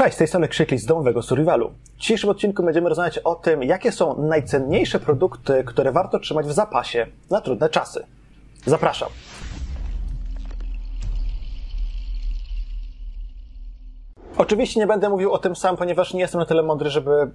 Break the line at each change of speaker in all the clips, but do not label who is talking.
Cześć, z tej strony Krzykli z domowego Survivalu. W dzisiejszym odcinku będziemy rozmawiać o tym, jakie są najcenniejsze produkty, które warto trzymać w zapasie na trudne czasy. Zapraszam. Oczywiście nie będę mówił o tym sam, ponieważ nie jestem na tyle mądry, żeby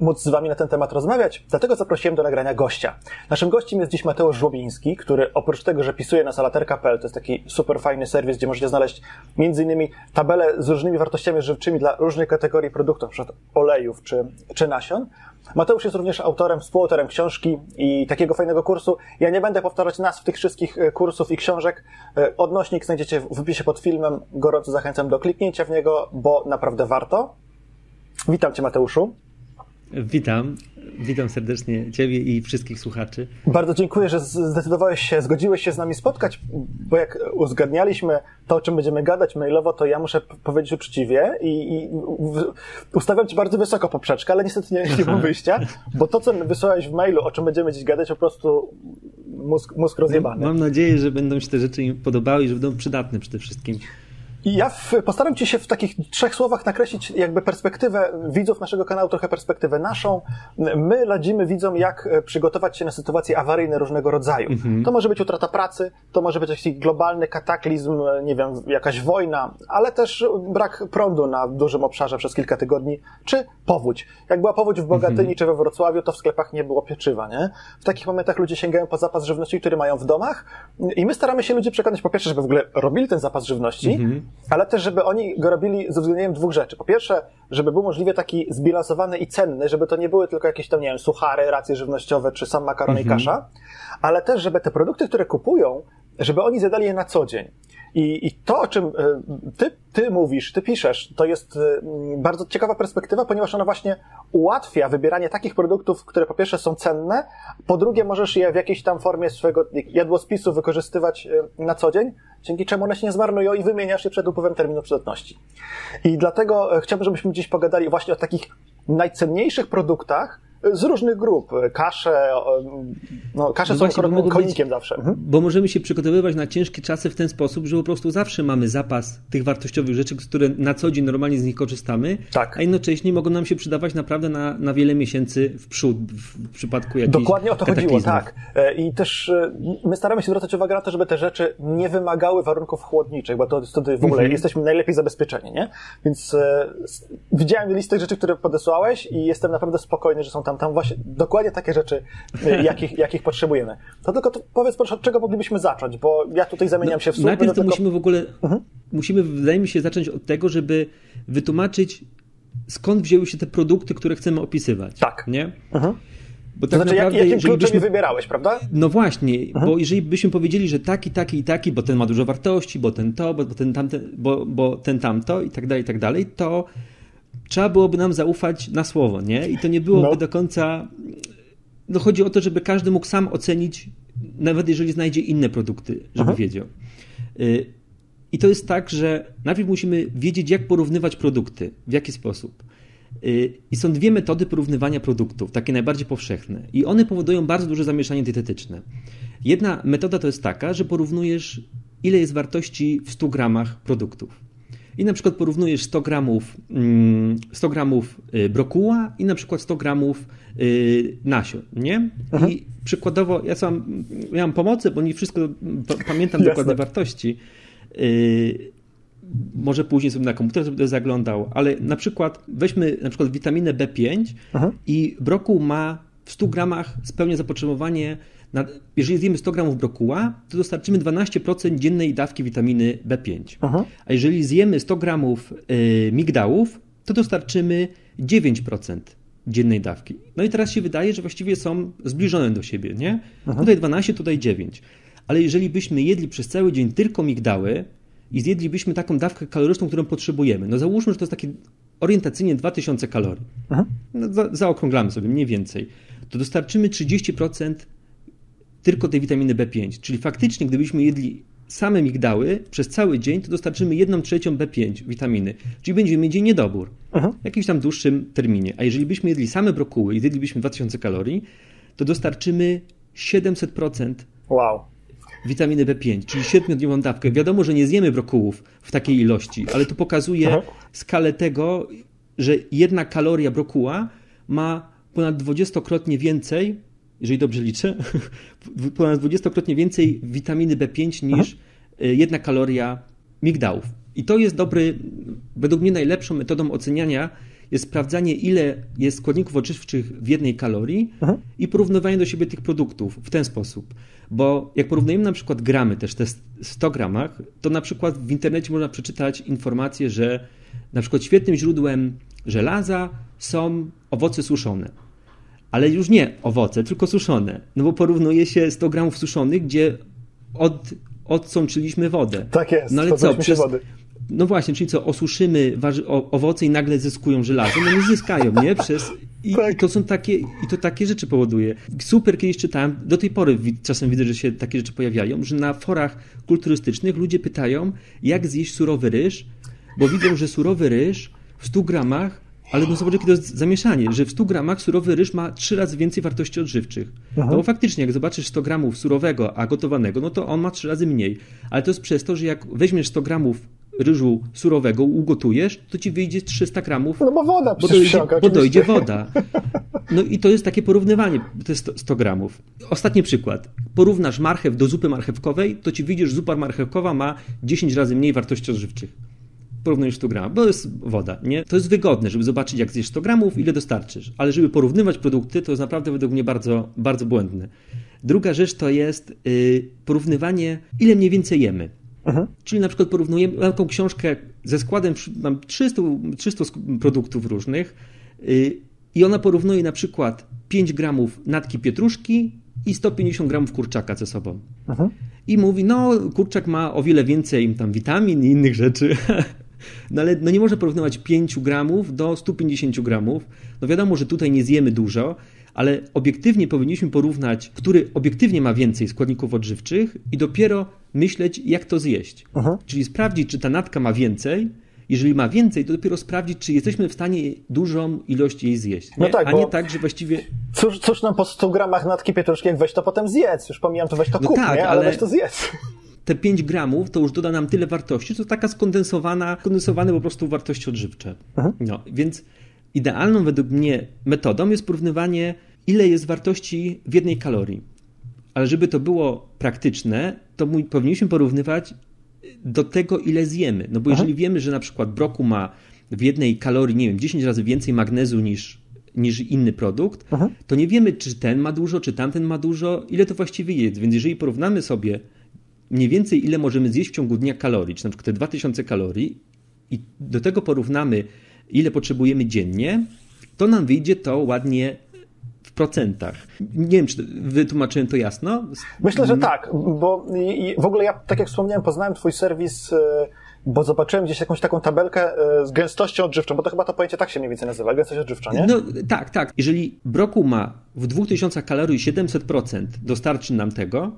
móc z wami na ten temat rozmawiać, dlatego zaprosiłem do nagrania gościa. Naszym gościem jest dziś Mateusz Żłobiński, który oprócz tego, że pisuje na salaterka.pl, to jest taki super fajny serwis, gdzie możecie znaleźć innymi tabele z różnymi wartościami żywczymi dla różnych kategorii produktów, np. olejów czy, czy nasion, Mateusz jest również autorem, współautorem książki i takiego fajnego kursu. Ja nie będę powtarzać nazw tych wszystkich e, kursów i książek. E, odnośnik znajdziecie w wypisie pod filmem. Gorąco zachęcam do kliknięcia w niego, bo naprawdę warto. Witam Cię, Mateuszu.
Witam. Witam serdecznie Ciebie i wszystkich słuchaczy.
Bardzo dziękuję, że zdecydowałeś się, zgodziłeś się z nami spotkać, bo jak uzgadnialiśmy to, o czym będziemy gadać mailowo, to ja muszę powiedzieć uczciwie i, i ustawiam Ci bardzo wysoko poprzeczkę, ale niestety nie, nie było wyjścia, bo to, co wysłałeś w mailu, o czym będziemy dziś gadać, po prostu mózg, mózg rozjebany.
Mam nadzieję, że będą się te rzeczy im podobały i że będą przydatne przede wszystkim.
I ja w, postaram Ci się w takich trzech słowach nakreślić jakby perspektywę widzów naszego kanału, trochę perspektywę naszą. My radzimy widzom, jak e, przygotować się na sytuacje awaryjne różnego rodzaju. Mhm. To może być utrata pracy, to może być jakiś globalny kataklizm, e, nie wiem, jakaś wojna, ale też brak prądu na dużym obszarze przez kilka tygodni, czy powódź. Jak była powódź w Bogatyni mhm. czy we Wrocławiu, to w sklepach nie było pieczywa, nie? W takich momentach ludzie sięgają po zapas żywności, który mają w domach i my staramy się ludzi przekonać po pierwsze, żeby w ogóle robili ten zapas żywności, mhm ale też, żeby oni go robili ze względem dwóch rzeczy. Po pierwsze, żeby był możliwie taki zbilansowany i cenny, żeby to nie były tylko jakieś tam, nie wiem, suchary, racje żywnościowe, czy sam makaron mhm. i kasza, ale też, żeby te produkty, które kupują, żeby oni zjadali je na co dzień. I, I to, o czym e, ty, ty mówisz, ty piszesz, to jest e, bardzo ciekawa perspektywa, ponieważ ona właśnie ułatwia wybieranie takich produktów, które po pierwsze są cenne, po drugie możesz je w jakiejś tam formie swojego jadłospisu wykorzystywać e, na co dzień, dzięki czemu one się nie zmarnują i wymieniasz je przed upływem terminu przydatności. I dlatego chciałbym, żebyśmy dziś pogadali właśnie o takich najcenniejszych produktach, z różnych grup. Kasze, no, kasze no są konikiem zawsze. Mhm.
Bo możemy się przygotowywać na ciężkie czasy w ten sposób, że po prostu zawsze mamy zapas tych wartościowych rzeczy, które na co dzień normalnie z nich korzystamy, tak. a jednocześnie mogą nam się przydawać naprawdę na, na wiele miesięcy w przód w przypadku jakichś
Dokładnie o to chodziło, tak. E, I też e, my staramy się zwracać uwagę na to, żeby te rzeczy nie wymagały warunków chłodniczych, bo to wtedy w ogóle mhm. jesteśmy najlepiej zabezpieczeni, nie? Więc e, widziałem listę rzeczy, które podesłałeś i jestem naprawdę spokojny, że są tam, tam właśnie dokładnie takie rzeczy, y, jakich, jakich potrzebujemy. To tylko to powiedz proszę, od czego moglibyśmy zacząć, bo ja tutaj zamieniam no, się w słupy.
Najpierw to tylko... musimy w ogóle, mhm. musimy, wydaje mi się, zacząć od tego, żeby wytłumaczyć, skąd wzięły się te produkty, które chcemy opisywać.
Tak.
Nie?
Mhm. Bo tak to znaczy, naprawdę, jakim kluczem byśmy... wybierałeś, prawda?
No właśnie, mhm. bo jeżeli byśmy powiedzieli, że taki, taki i taki, bo ten ma dużo wartości, bo ten to, bo ten tamten, bo, bo ten tamto i tak dalej, i tak dalej, to trzeba byłoby nam zaufać na słowo, nie? I to nie byłoby no. do końca. No chodzi o to, żeby każdy mógł sam ocenić, nawet jeżeli znajdzie inne produkty, żeby Aha. wiedział. Y, I to jest tak, że najpierw musimy wiedzieć, jak porównywać produkty, w jaki sposób. Y, I są dwie metody porównywania produktów, takie najbardziej powszechne. I one powodują bardzo duże zamieszanie dietetyczne. Jedna metoda to jest taka, że porównujesz, ile jest wartości w 100 gramach produktów i na przykład porównujesz 100 gramów, 100 mm, gramów y, brokuła i na przykład 100 gramów y, nasion, nie? Aha. I przykładowo, ja sam miałem pomocy, bo nie wszystko pamiętam dokładne wartości. Y, może później sobie na komputer będę zaglądał, ale na przykład weźmy na przykład witaminę B5 Aha. i brokuł ma w 100 gramach spełnia zapotrzebowanie jeżeli zjemy 100 gramów brokuła, to dostarczymy 12% dziennej dawki witaminy B5. Aha. A jeżeli zjemy 100 gramów y, migdałów, to dostarczymy 9% dziennej dawki. No i teraz się wydaje, że właściwie są zbliżone do siebie, nie? Aha. Tutaj 12, tutaj 9. Ale jeżeli byśmy jedli przez cały dzień tylko migdały i zjedlibyśmy taką dawkę kaloryczną, którą potrzebujemy, no załóżmy, że to jest takie orientacyjnie 2000 kalorii. No, za, zaokrąglamy sobie mniej więcej. To dostarczymy 30% tylko tej witaminy B5. Czyli faktycznie, gdybyśmy jedli same migdały przez cały dzień, to dostarczymy 1 trzecią B5 witaminy. Czyli będziemy mieć niedobór Aha. w jakimś tam dłuższym terminie. A jeżeli byśmy jedli same brokuły i zjedlibyśmy 2000 kalorii, to dostarczymy 700%.
Wow.
witaminy B5, czyli siedmiodniową dawkę. Wiadomo, że nie zjemy brokułów w takiej ilości, ale to pokazuje Aha. skalę tego, że jedna kaloria brokuła ma ponad dwudziestokrotnie więcej, jeżeli dobrze liczę, ponad dwudziestokrotnie więcej witaminy B5 niż Aha. Y, jedna kaloria migdałów. I to jest dobry, według mnie najlepszą metodą oceniania jest sprawdzanie, ile jest składników odżywczych w jednej kalorii Aha. i porównywanie do siebie tych produktów w ten sposób. Bo jak porównujemy na przykład gramy, też te 100 gramach, to na przykład w internecie można przeczytać informację, że na przykład świetnym źródłem żelaza są owoce suszone. Ale już nie owoce, tylko suszone. No bo porównuje się 100 gramów suszonych, gdzie od, odsączyliśmy wodę.
Tak jest,
no ale co, przez, wody. No właśnie, czyli co, osuszymy owoce i nagle zyskują żelazo? No nie zyskają, nie? Przez... I, tak. I, to są takie, i to takie rzeczy powoduje. Super kiedyś czytałem, do tej pory czasem widzę, że się takie rzeczy pojawiają, że na forach kulturystycznych ludzie pytają, jak zjeść surowy ryż, bo widzą, że surowy ryż w 100 gramach ale no zobacz, jakie to jest zamieszanie, że w 100 gramach surowy ryż ma 3 razy więcej wartości odżywczych. Aha. No bo faktycznie, jak zobaczysz 100 gramów surowego, a gotowanego, no to on ma 3 razy mniej. Ale to jest przez to, że jak weźmiesz 100 gramów ryżu surowego, ugotujesz, to ci wyjdzie 300 gramów.
No bo woda
bo dojdzie, bo dojdzie woda. No i to jest takie porównywanie, to jest 100 gramów. Ostatni przykład. Porównasz marchew do zupy marchewkowej, to ci widzisz, że zupa marchewkowa ma 10 razy mniej wartości odżywczych porównujesz 100 gramów, bo jest woda, nie? To jest wygodne, żeby zobaczyć, jak zjesz 100 gramów, ile dostarczysz. Ale żeby porównywać produkty, to jest naprawdę według mnie bardzo, bardzo błędne. Druga rzecz to jest yy, porównywanie, ile mniej więcej jemy. Aha. Czyli na przykład porównujemy, mam taką książkę ze składem, mam 300, 300 produktów różnych yy, i ona porównuje na przykład 5 gramów natki pietruszki i 150 gramów kurczaka ze sobą. Aha. I mówi, no kurczak ma o wiele więcej tam witamin i innych rzeczy. No ale no nie można porównywać 5 gramów do 150 gramów. No wiadomo, że tutaj nie zjemy dużo, ale obiektywnie powinniśmy porównać, który obiektywnie ma więcej składników odżywczych i dopiero myśleć, jak to zjeść. Aha. Czyli sprawdzić, czy ta natka ma więcej. Jeżeli ma więcej, to dopiero sprawdzić, czy jesteśmy w stanie dużą ilość jej zjeść. Nie? No tak, A nie tak, że właściwie.
Cóż, cóż nam po 100 gramach natki pietruszki, jak weź to potem zjedz. Już pomijam to weź to no kup, tak, nie? ale, ale weź to zjedz
te 5 gramów to już doda nam tyle wartości, to taka skondensowana, skondensowane po prostu wartości odżywcze. Aha. No, więc idealną według mnie metodą jest porównywanie, ile jest wartości w jednej kalorii. Ale żeby to było praktyczne, to powinniśmy porównywać do tego, ile zjemy. No bo Aha. jeżeli wiemy, że na przykład broku ma w jednej kalorii, nie wiem, 10 razy więcej magnezu niż, niż inny produkt, Aha. to nie wiemy, czy ten ma dużo, czy tamten ma dużo, ile to właściwie jest. Więc jeżeli porównamy sobie mniej więcej ile możemy zjeść w ciągu dnia kalorii, czy na przykład te 2000 kalorii i do tego porównamy ile potrzebujemy dziennie, to nam wyjdzie to ładnie w procentach. Nie wiem, czy wytłumaczyłem to jasno?
Myślę, że tak, bo w ogóle ja, tak jak wspomniałem, poznałem twój serwis e, bo zobaczyłem gdzieś jakąś taką tabelkę e, z gęstością odżywczą, bo to chyba to pojęcie tak się mniej więcej nazywa, gęstość odżywcza, nie?
No tak, tak. Jeżeli broku ma w 2000 kalorii 700% dostarczy nam tego,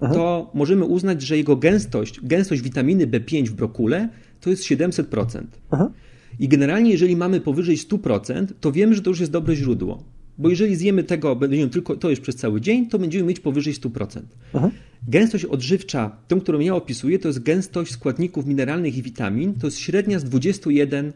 Aha. to możemy uznać, że jego gęstość, gęstość witaminy B5 w brokule to jest 700%. Aha. I generalnie, jeżeli mamy powyżej 100%, to wiemy, że to już jest dobre źródło. Bo jeżeli zjemy tego, będziemy tylko to już przez cały dzień, to będziemy mieć powyżej 100%. Aha. Gęstość odżywcza, tą, którą ja opisuję, to jest gęstość składników mineralnych i witamin. To jest średnia z 21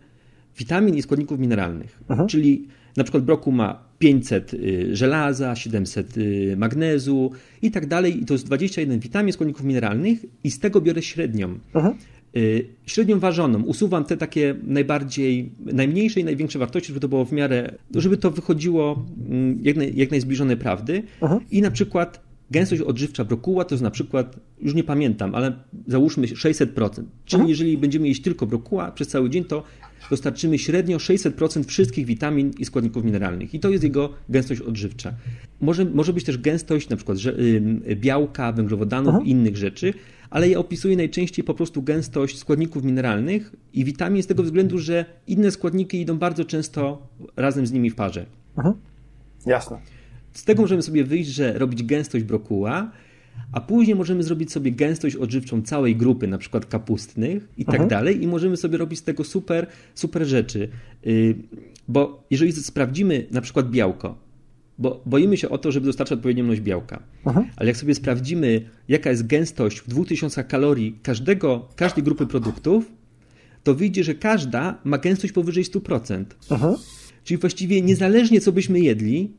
witamin i składników mineralnych. Aha. Czyli na przykład broku ma 500 y, żelaza, 700 y, magnezu i tak dalej. I to jest 21 witamin, składników mineralnych i z tego biorę średnią. Aha. Y, średnią ważoną. Usuwam te takie najbardziej, najmniejsze i największe wartości, żeby to było w miarę, żeby to wychodziło mm, jak, naj, jak najzbliżone prawdy. Aha. I na przykład gęstość odżywcza brokuła to jest na przykład, już nie pamiętam, ale załóżmy 600%. Czyli Aha. jeżeli będziemy jeść tylko brokuła przez cały dzień, to dostarczymy średnio 600% wszystkich witamin i składników mineralnych. I to jest jego gęstość odżywcza. Może, może być też gęstość na przykład białka, węglowodanów i innych rzeczy, ale ja opisuję najczęściej po prostu gęstość składników mineralnych i witamin z tego względu, że inne składniki idą bardzo często razem z nimi w parze.
Aha. Jasne.
Z tego możemy sobie wyjść, że robić gęstość brokuła, a później możemy zrobić sobie gęstość odżywczą całej grupy, na przykład kapustnych i tak dalej i możemy sobie robić z tego super, super rzeczy. Y, bo jeżeli sprawdzimy na przykład białko, bo boimy się o to, żeby dostarczać odpowiednią ilość białka. Mhm. Ale jak sobie sprawdzimy, jaka jest gęstość w 2000 kalorii każdego, każdej grupy produktów, to wyjdzie, że każda ma gęstość powyżej 100%. Mhm. Czyli właściwie niezależnie co byśmy jedli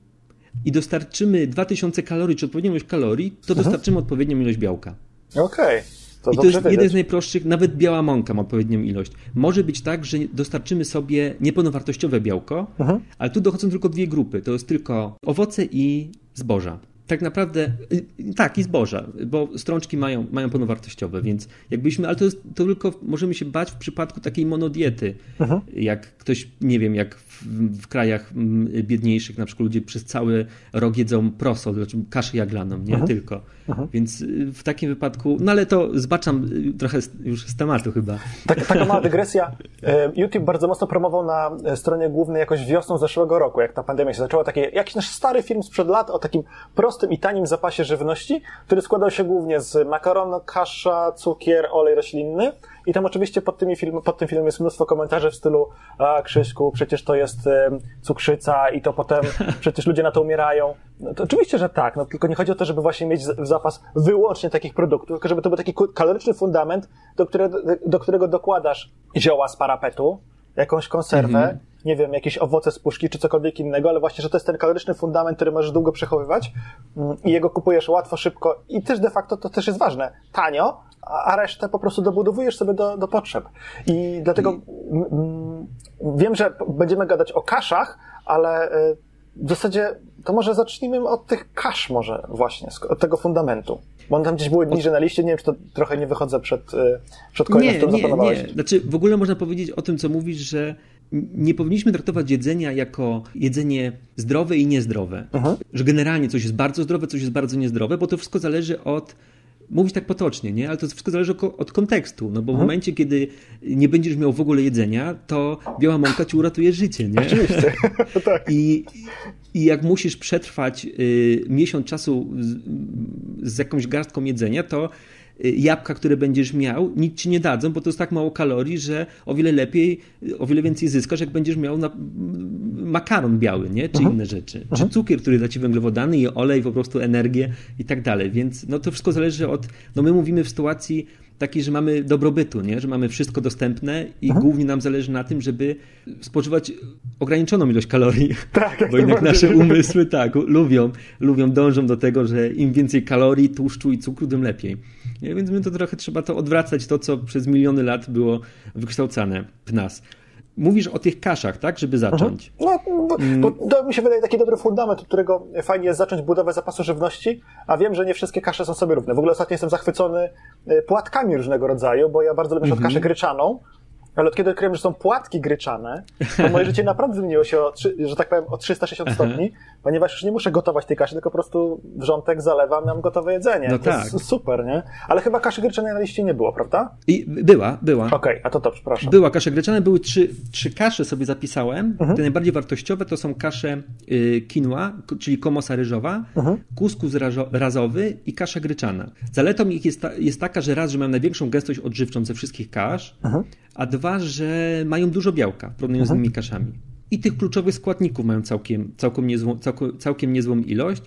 i dostarczymy 2000 kalorii czy odpowiednią ilość kalorii, to mhm. dostarczymy odpowiednią ilość białka.
Okej. Okay.
To I to jest wiedzieć. jeden z najprostszych, nawet biała mąka ma odpowiednią ilość. Może być tak, że dostarczymy sobie niepełnowartościowe białko, mhm. ale tu dochodzą tylko dwie grupy. To jest tylko owoce i zboża tak naprawdę, y, tak, i zboża, bo strączki mają, mają pełnowartościowe, więc jakbyśmy, ale to, jest, to tylko możemy się bać w przypadku takiej monodiety, mhm. jak ktoś, nie wiem, jak w, w, krajach mm, biedniejszych, na przykład ludzie przez cały rok jedzą proso, znaczy kaszę jaglaną, nie mhm. tylko. Mhm. Więc y, w takim wypadku, no ale to zbaczam y, trochę już z tematu chyba.
Tak, taka mała dygresja. E, YouTube bardzo mocno promował na e, stronie głównej jakoś wiosną zeszłego roku, jak ta pandemia się zaczęła, taki jakiś nasz stary film sprzed lat o takim prostym i tanim zapasie żywności, który składał się głównie z makaron, kasza, cukier, olej roślinny. I tam oczywiście pod, tymi film, pod tym filmem jest mnóstwo komentarzy w stylu a Krzyśku, przecież to jest cukrzyca i to potem przecież ludzie na to umierają. No to oczywiście, że tak, no tylko nie chodzi o to, żeby właśnie mieć w zapas wyłącznie takich produktów, tylko żeby to był taki kaloryczny fundament, do, którego, do którego dokładasz zioła z parapetu, jakąś konserwę, mhm. nie wiem, jakieś owoce z puszki czy cokolwiek innego, ale właśnie, że to jest ten kaloryczny fundament, który możesz długo przechowywać mm, i jego kupujesz łatwo, szybko i też de facto to też jest ważne, tanio, a resztę po prostu dobudowujesz sobie do, do potrzeb. I dlatego mm, wiem, że będziemy gadać o kaszach, ale y, w zasadzie to może zacznijmy od tych kasz może właśnie, od tego fundamentu. Bo on tam gdzieś były niżej na liście, nie wiem, czy to trochę nie wychodzę przed, y, przed kolejną,
którą nie. Nie, znaczy w ogóle można powiedzieć o tym, co mówisz, że nie powinniśmy traktować jedzenia jako jedzenie zdrowe i niezdrowe. Uh-huh. Że generalnie coś jest bardzo zdrowe, coś jest bardzo niezdrowe, bo to wszystko zależy od mówić tak potocznie, nie? ale to wszystko zależy od kontekstu, no bo w mhm. momencie, kiedy nie będziesz miał w ogóle jedzenia, to biała mąka ci uratuje życie, nie?
Oczywiście, tak.
I, I jak musisz przetrwać y, miesiąc czasu z, z jakąś garstką jedzenia, to jabłka, które będziesz miał, nic ci nie dadzą, bo to jest tak mało kalorii, że o wiele lepiej, y, o wiele więcej zyskasz, jak będziesz miał na makaron biały, nie? czy mhm. inne rzeczy. Czy mhm. cukier, który da ci węglowodany i olej, po prostu energię i tak dalej. Więc no, to wszystko zależy od, no my mówimy w sytuacji taki, że mamy dobrobytu, nie? że mamy wszystko dostępne i mhm. głównie nam zależy na tym, żeby spożywać ograniczoną ilość kalorii.
Tak,
bo jednak nasze umysły tak lubią, lubią, dążą do tego, że im więcej kalorii, tłuszczu i cukru, tym lepiej. Nie? Więc my to trochę trzeba to odwracać, to co przez miliony lat było wykształcane w nas. Mówisz o tych kaszach, tak, żeby zacząć.
Mhm. No, bo, mm. bo to mi się wydaje taki dobry fundament, od którego fajnie jest zacząć budowę zapasu żywności, a wiem, że nie wszystkie kasze są sobie równe. W ogóle ostatnio jestem zachwycony y, płatkami różnego rodzaju, bo ja bardzo lubię -hmm. kaszę gryczaną, ale od kiedy odkryłem, że są płatki gryczane, to moje życie naprawdę zmieniło się, o, że tak powiem, o 360 stopni, ponieważ już nie muszę gotować tej kaszy, tylko po prostu wrzątek zalewam, mam gotowe jedzenie. No to tak. jest super, nie? Ale chyba kaszy gryczanej na liście nie było, prawda?
I była, była.
Okej, okay, a to to, przepraszam.
Była kasza gryczana, były trzy, trzy kasze sobie zapisałem. Mhm. Te najbardziej wartościowe to są kasze y, quinoa, czyli komosa ryżowa, mhm. kuskus razowy i kasza gryczana. Zaletą ich jest, ta, jest taka, że raz, że mają największą gęstość odżywczą ze wszystkich kasz, mhm. A dwa, że mają dużo białka w porównaniu z innymi kaszami i tych kluczowych składników mają całkiem, całkiem, niezłą, całkiem, całkiem niezłą ilość.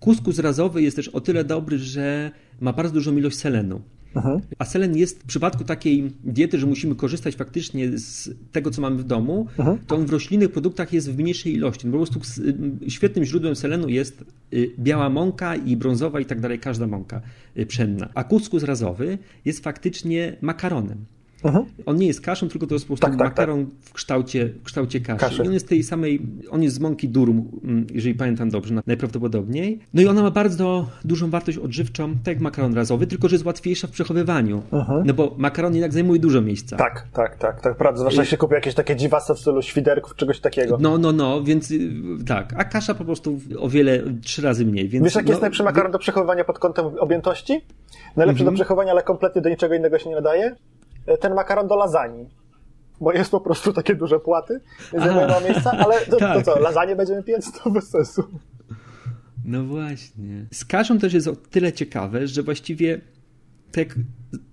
Kuskus razowy jest też o tyle dobry, że ma bardzo dużą ilość selenu. Aha. A selen jest w przypadku takiej diety, że musimy korzystać faktycznie z tego, co mamy w domu, Aha. to on w roślinnych produktach jest w mniejszej ilości. Po prostu świetnym źródłem selenu jest y, biała mąka i brązowa i tak dalej, każda mąka y, pszenna. A kuskus razowy jest faktycznie makaronem. Mhm. On nie jest kaszą, tylko to jest po prostu tak, tak, makaron tak. W, kształcie, w kształcie kaszy. kaszy. I on jest tej samej, on jest z mąki durum, mm, jeżeli pamiętam dobrze, najprawdopodobniej. No i ona ma bardzo dużą wartość odżywczą, tak jak makaron razowy, tylko że jest łatwiejsza w przechowywaniu. Mhm. No bo makaron jednak zajmuje dużo miejsca.
Tak, tak, tak, tak, prawda. Zwłaszcza I... się kupi jakieś takie dziwasy w stylu świderków, czegoś takiego.
No, no, no, więc y, tak. A kasza po prostu o wiele, trzy razy mniej. Więc,
Wiesz, jaki
no,
jest najlepszy makaron do przechowywania pod kątem objętości? Najlepszy mhm. do przechowywania, ale kompletnie do niczego innego się nie nadaje? E, ten makaron do lasagne. Bo jest po prostu takie duże płaty, nie zajmują mało miejsca, ale to, tak. to co, lasagne będziemy piec, to bez sensu.
No właśnie. Z kaszą też jest o tyle ciekawe, że właściwie tak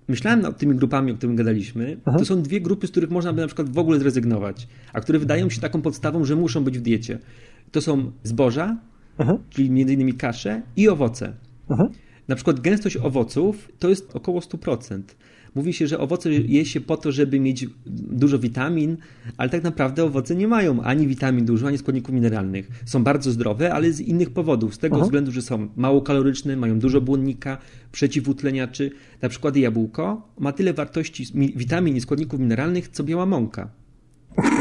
myślałem nad tymi grupami, o których gadaliśmy, Aha. to są dwie grupy, z których można by na przykład w ogóle zrezygnować, a które wydają się taką podstawą, że muszą być w diecie. To są zboża czyli między innymi kasze i owoce. Na przykład gęstość owoców to jest około 100%. Mówi się, że owoce je się po to, żeby mieć dużo witamin, ale tak naprawdę owoce nie mają ani witamin dużo, ani składników mineralnych. Są bardzo zdrowe, ale z innych powodów. Z tego Aha. względu, że są mało kaloryczne, mają dużo błonnika, przeciwutleniaczy. Na przykład jabłko ma tyle wartości witamin i składników mineralnych, co biała mąka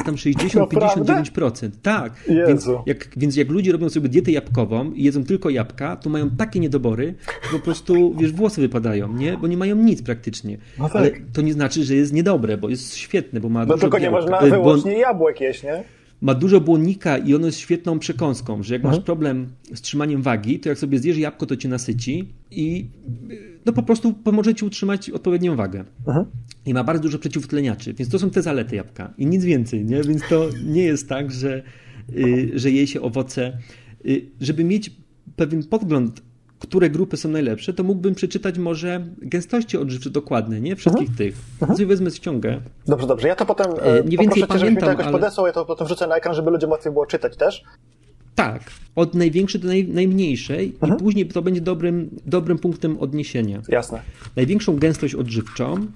tam 60-59%. Tak. Więc jak, więc jak ludzie robią sobie dietę jabłkową i jedzą tylko jabłka, to mają takie niedobory, że po prostu, wiesz, włosy wypadają, nie? Bo nie mają nic praktycznie. No tak. Ale to nie znaczy, że jest niedobre, bo jest świetne, bo ma
No tylko nie można e, wyłącznie bo... jabłek jeść, nie?
ma dużo błonnika i ono jest świetną przekąską, że jak mhm. masz problem z trzymaniem wagi, to jak sobie zjesz jabłko, to cię nasyci i no po prostu pomoże ci utrzymać odpowiednią wagę. Mhm. I ma bardzo dużo przeciwtleniaczy, więc to są te zalety jabłka i nic więcej, nie? Więc to nie jest tak, że, y, że je się owoce. Y, żeby mieć pewien podgląd które grupy są najlepsze, to mógłbym przeczytać może gęstości odżywcze dokładne, nie? Wszystkich mhm. tych. Mhm. Sobie wezmę ściągę.
Dobrze, dobrze. Ja to potem e, nie więcej pamiętam, żebyś mi to jakoś ale... podesłał, ja to potem wrzucę na ekran, żeby ludziom łatwiej było czytać też.
Tak, od największej do naj, najmniejszej mhm. i później to będzie dobrym, dobrym punktem odniesienia.
Jasne.
Największą gęstość odżywczą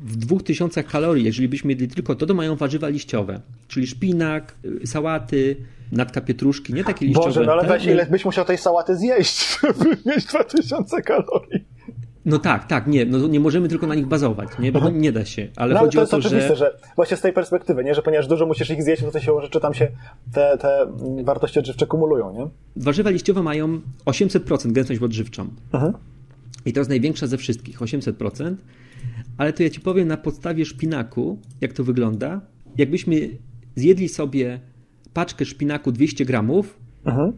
w 2000 kalorii, jeżeli byśmy jedli tylko to, to mają warzywa liściowe, czyli szpinak, y, sałaty, natka pietruszki, nie takie liściowe.
Boże, no ale weź, ile byś musiał tej sałaty zjeść, żeby mieć 2000 kalorii.
No tak, tak, nie, no nie możemy tylko na nich bazować, nie, bo nie da się, ale no, chodzi
to
o to,
oczywiste, że... że... właśnie z tej perspektywy, nie, że ponieważ dużo musisz ich zjeść, no to się rzeczy tam się te, te wartości odżywcze kumulują, nie?
Warzywa liściowe mają 800% gęstość odżywczą. Mhm. I to jest największa ze wszystkich, 800%. Ale to ja ci powiem na podstawie szpinaku, jak to wygląda. Jakbyśmy zjedli sobie paczkę szpinaku 200 gramów, mhm.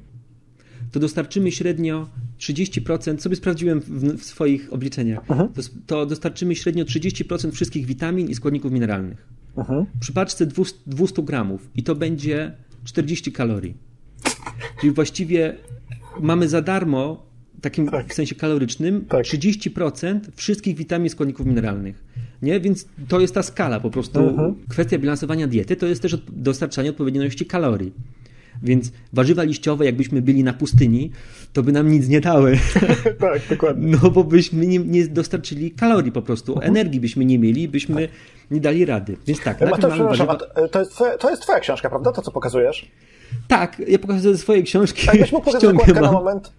to dostarczymy średnio 30%, sobie sprawdziłem w, w swoich obliczeniach, to, to, dostarczymy średnio 30% wszystkich witamin i składników mineralnych. Mhm. Przy paczce 200, 200 gramów i to będzie 40 kalorii. Czyli właściwie mamy za darmo takim tak. w sensie kalorycznym, tak. 30% wszystkich witamin, składników mineralnych. Nie? Więc to jest ta skala po prostu. Mhm. Kwestia bilansowania diety to jest też dostarczanie odpowiedniej ilości kalorii. Więc warzywa liściowe, jakbyśmy byli na pustyni, to by nam nic nie dały.
tak, dokładnie.
No bo byśmy nie, nie dostarczyli kalorii po prostu. Mhm. Energii byśmy nie mieli, byśmy tak. nie dali rady. Więc tak,
to, warzywa... to, jest twoja, to jest twoja książka, prawda? To, co pokazujesz?
Tak, ja pokazuję swoje książki.
Tak, byś mógł pokazać na moment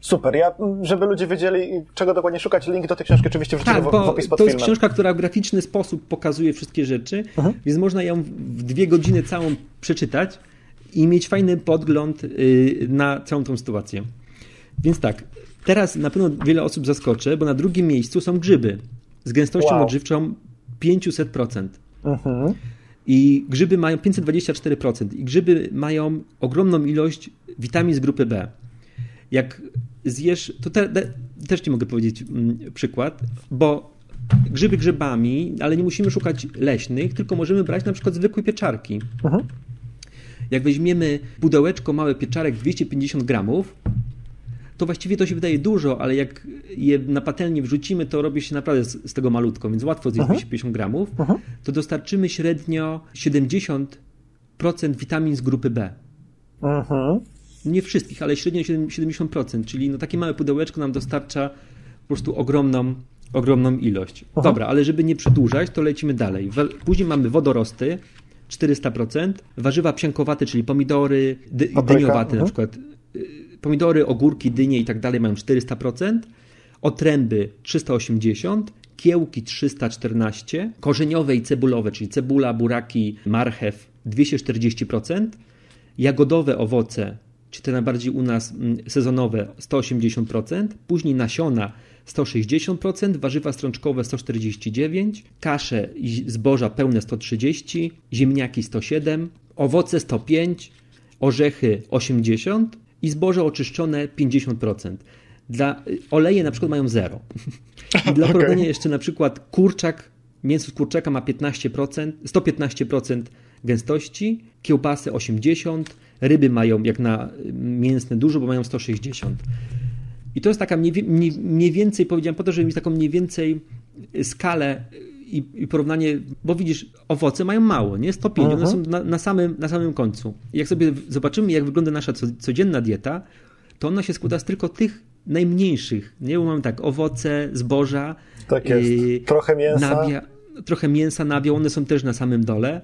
Super. Ja, żeby ludzie wiedzieli, czego dokładnie szukać, link do tej książki oczywiście wrzucę tak, w, w opis pod
To
filmem.
jest książka, która w graficzny sposób pokazuje wszystkie rzeczy, mhm. więc można ją w dwie godziny całą przeczytać i mieć fajny podgląd y, na całą tą sytuację. Więc tak, teraz na pewno wiele osób zaskoczę, bo na drugim miejscu są grzyby z gęstością wow. odżywczą 500%. Mhm. I grzyby mają 524%. I grzyby mają ogromną ilość witamin z grupy B jak zjesz, to te, te, też ci mogę powiedzieć mm, przykład, bo grzyby grzybami, ale nie musimy szukać leśnych, tylko możemy brać na przykład zwykłe pieczarki. Mhm. Jak weźmiemy pudełeczko małe pieczarek 250 gramów, to właściwie to się wydaje dużo, ale jak je na patelnię wrzucimy, to robi się naprawdę z, z tego malutko, więc łatwo zjeść 250 gramów, to dostarczymy średnio 70% witamin z grupy B. Mhm nie wszystkich, ale średnio 70%, czyli no takie małe pudełeczko nam dostarcza po prostu ogromną, ogromną ilość. Aha. Dobra, ale żeby nie przedłużać, to lecimy dalej. Później mamy wodorosty, 400%, warzywa psiankowate, czyli pomidory, dy, dyniowate na przykład, y, pomidory, ogórki, dynie i tak dalej mają 400%, otręby 380, kiełki 314, korzeniowe i cebulowe, czyli cebula, buraki, marchew 240%, jagodowe owoce czy te najbardziej u nas mm, sezonowe 180%, później nasiona 160%, warzywa strączkowe 149%, kasze i zboża pełne 130%, ziemniaki 107%, owoce 105%, orzechy 80% i zboże oczyszczone 50%. Dla y, oleje na przykład mają 0. I dla porównania okay. jeszcze na przykład kurczak, mięso z kurczaka ma 15%, 115% gęstości, kiełbasy 80%, Ryby mają jak na mięsne dużo, bo mają 160. I to jest taka mniej, mniej, mniej więcej, powiedziałem po to, żeby mieć taką mniej więcej skalę i, i, porównanie, bo widzisz, owoce mają mało, nie? 105, one są na, na, samym, na samym końcu. I jak sobie zobaczymy, jak wygląda nasza codzienna dieta, to ona się składa z tylko tych najmniejszych, nie? Bo mamy tak, owoce, zboża.
Tak jest. Yy, trochę mięsa. Nawia,
trochę mięsa, nabiał, one są też na samym dole,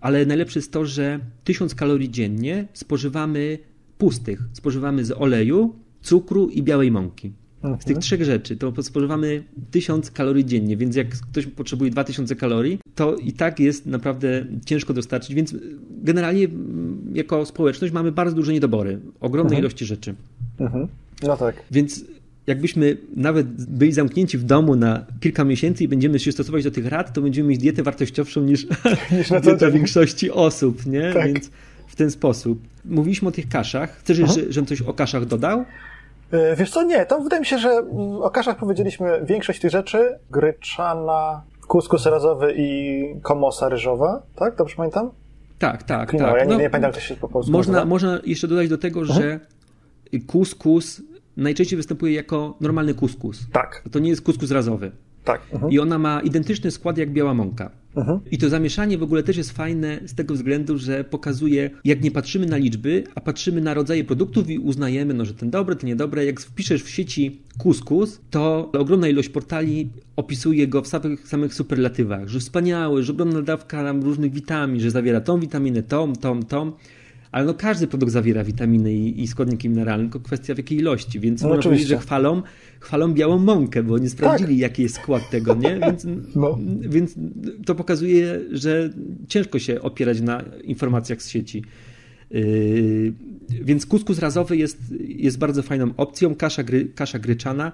ale najlepsze jest to, że 1000 kalorii dziennie spożywamy pustych. Spożywamy z oleju, cukru i białej mąki. Z tych mhm. trzech rzeczy to spożywamy 1000 kalorii dziennie, więc jak ktoś potrzebuje 2000 kalorii, to i tak jest naprawdę ciężko dostarczyć, więc generalnie mm, jako społeczność mamy bardzo duże niedobory, ogromne mhm. ilości rzeczy.
Mhm. No tak.
Więc jakbyśmy nawet byli zamknięci w domu na kilka miesięcy i będziemy się stosować do tych rad, to będziemy mieć dietę wartościowszą niż, niż na dieta większości osób, nie? Tak. Więc w ten sposób. Mówiliśmy o tych kaszach. Chcesz, żebym coś o kaszach dodał?
E, wiesz co, nie, to wydaje mi się, że o kaszach powiedzieliśmy większość tych rzeczy. Gryczana, kuskus razowy i komosa ryżowa, tak? Dobrze pamiętam?
Tak, tak,
no,
tak.
Ja nie, no, nie pamiętam, jak to się po polsku
można, można jeszcze dodać do tego, mhm. że kuskus najczęściej występuje jako normalny kuskus.
Tak.
To nie jest kuskus razowy.
Tak.
Mhm. I ona ma identyczny skład jak biała mąka. Mhm. I to zamieszanie w ogóle też jest fajne z tego względu, że pokazuje, jak nie patrzymy na liczby, a patrzymy na rodzaje produktów i uznajemy, no, że ten dobry, ten niedobry. Jak wpiszesz w sieci kuskus, to ogromna ilość portali opisuje go w samych, samych superlatywach, że wspaniały, że ogromna dawka różnych witamin, że zawiera tą witaminę, tą, tą, tą. Ale no każdy produkt zawiera witaminy i, i składniki mineralne, tylko kwestia w jakiej ilości, więc no można powiedzieć, że chwalą, chwalą białą mąkę, bo nie sprawdzili, tak. jaki jest skład tego, nie? Więc, no. więc to pokazuje, że ciężko się opierać na informacjach z sieci. Yy, więc kuskus razowy jest, jest bardzo fajną opcją, kasza, gry, kasza gryczana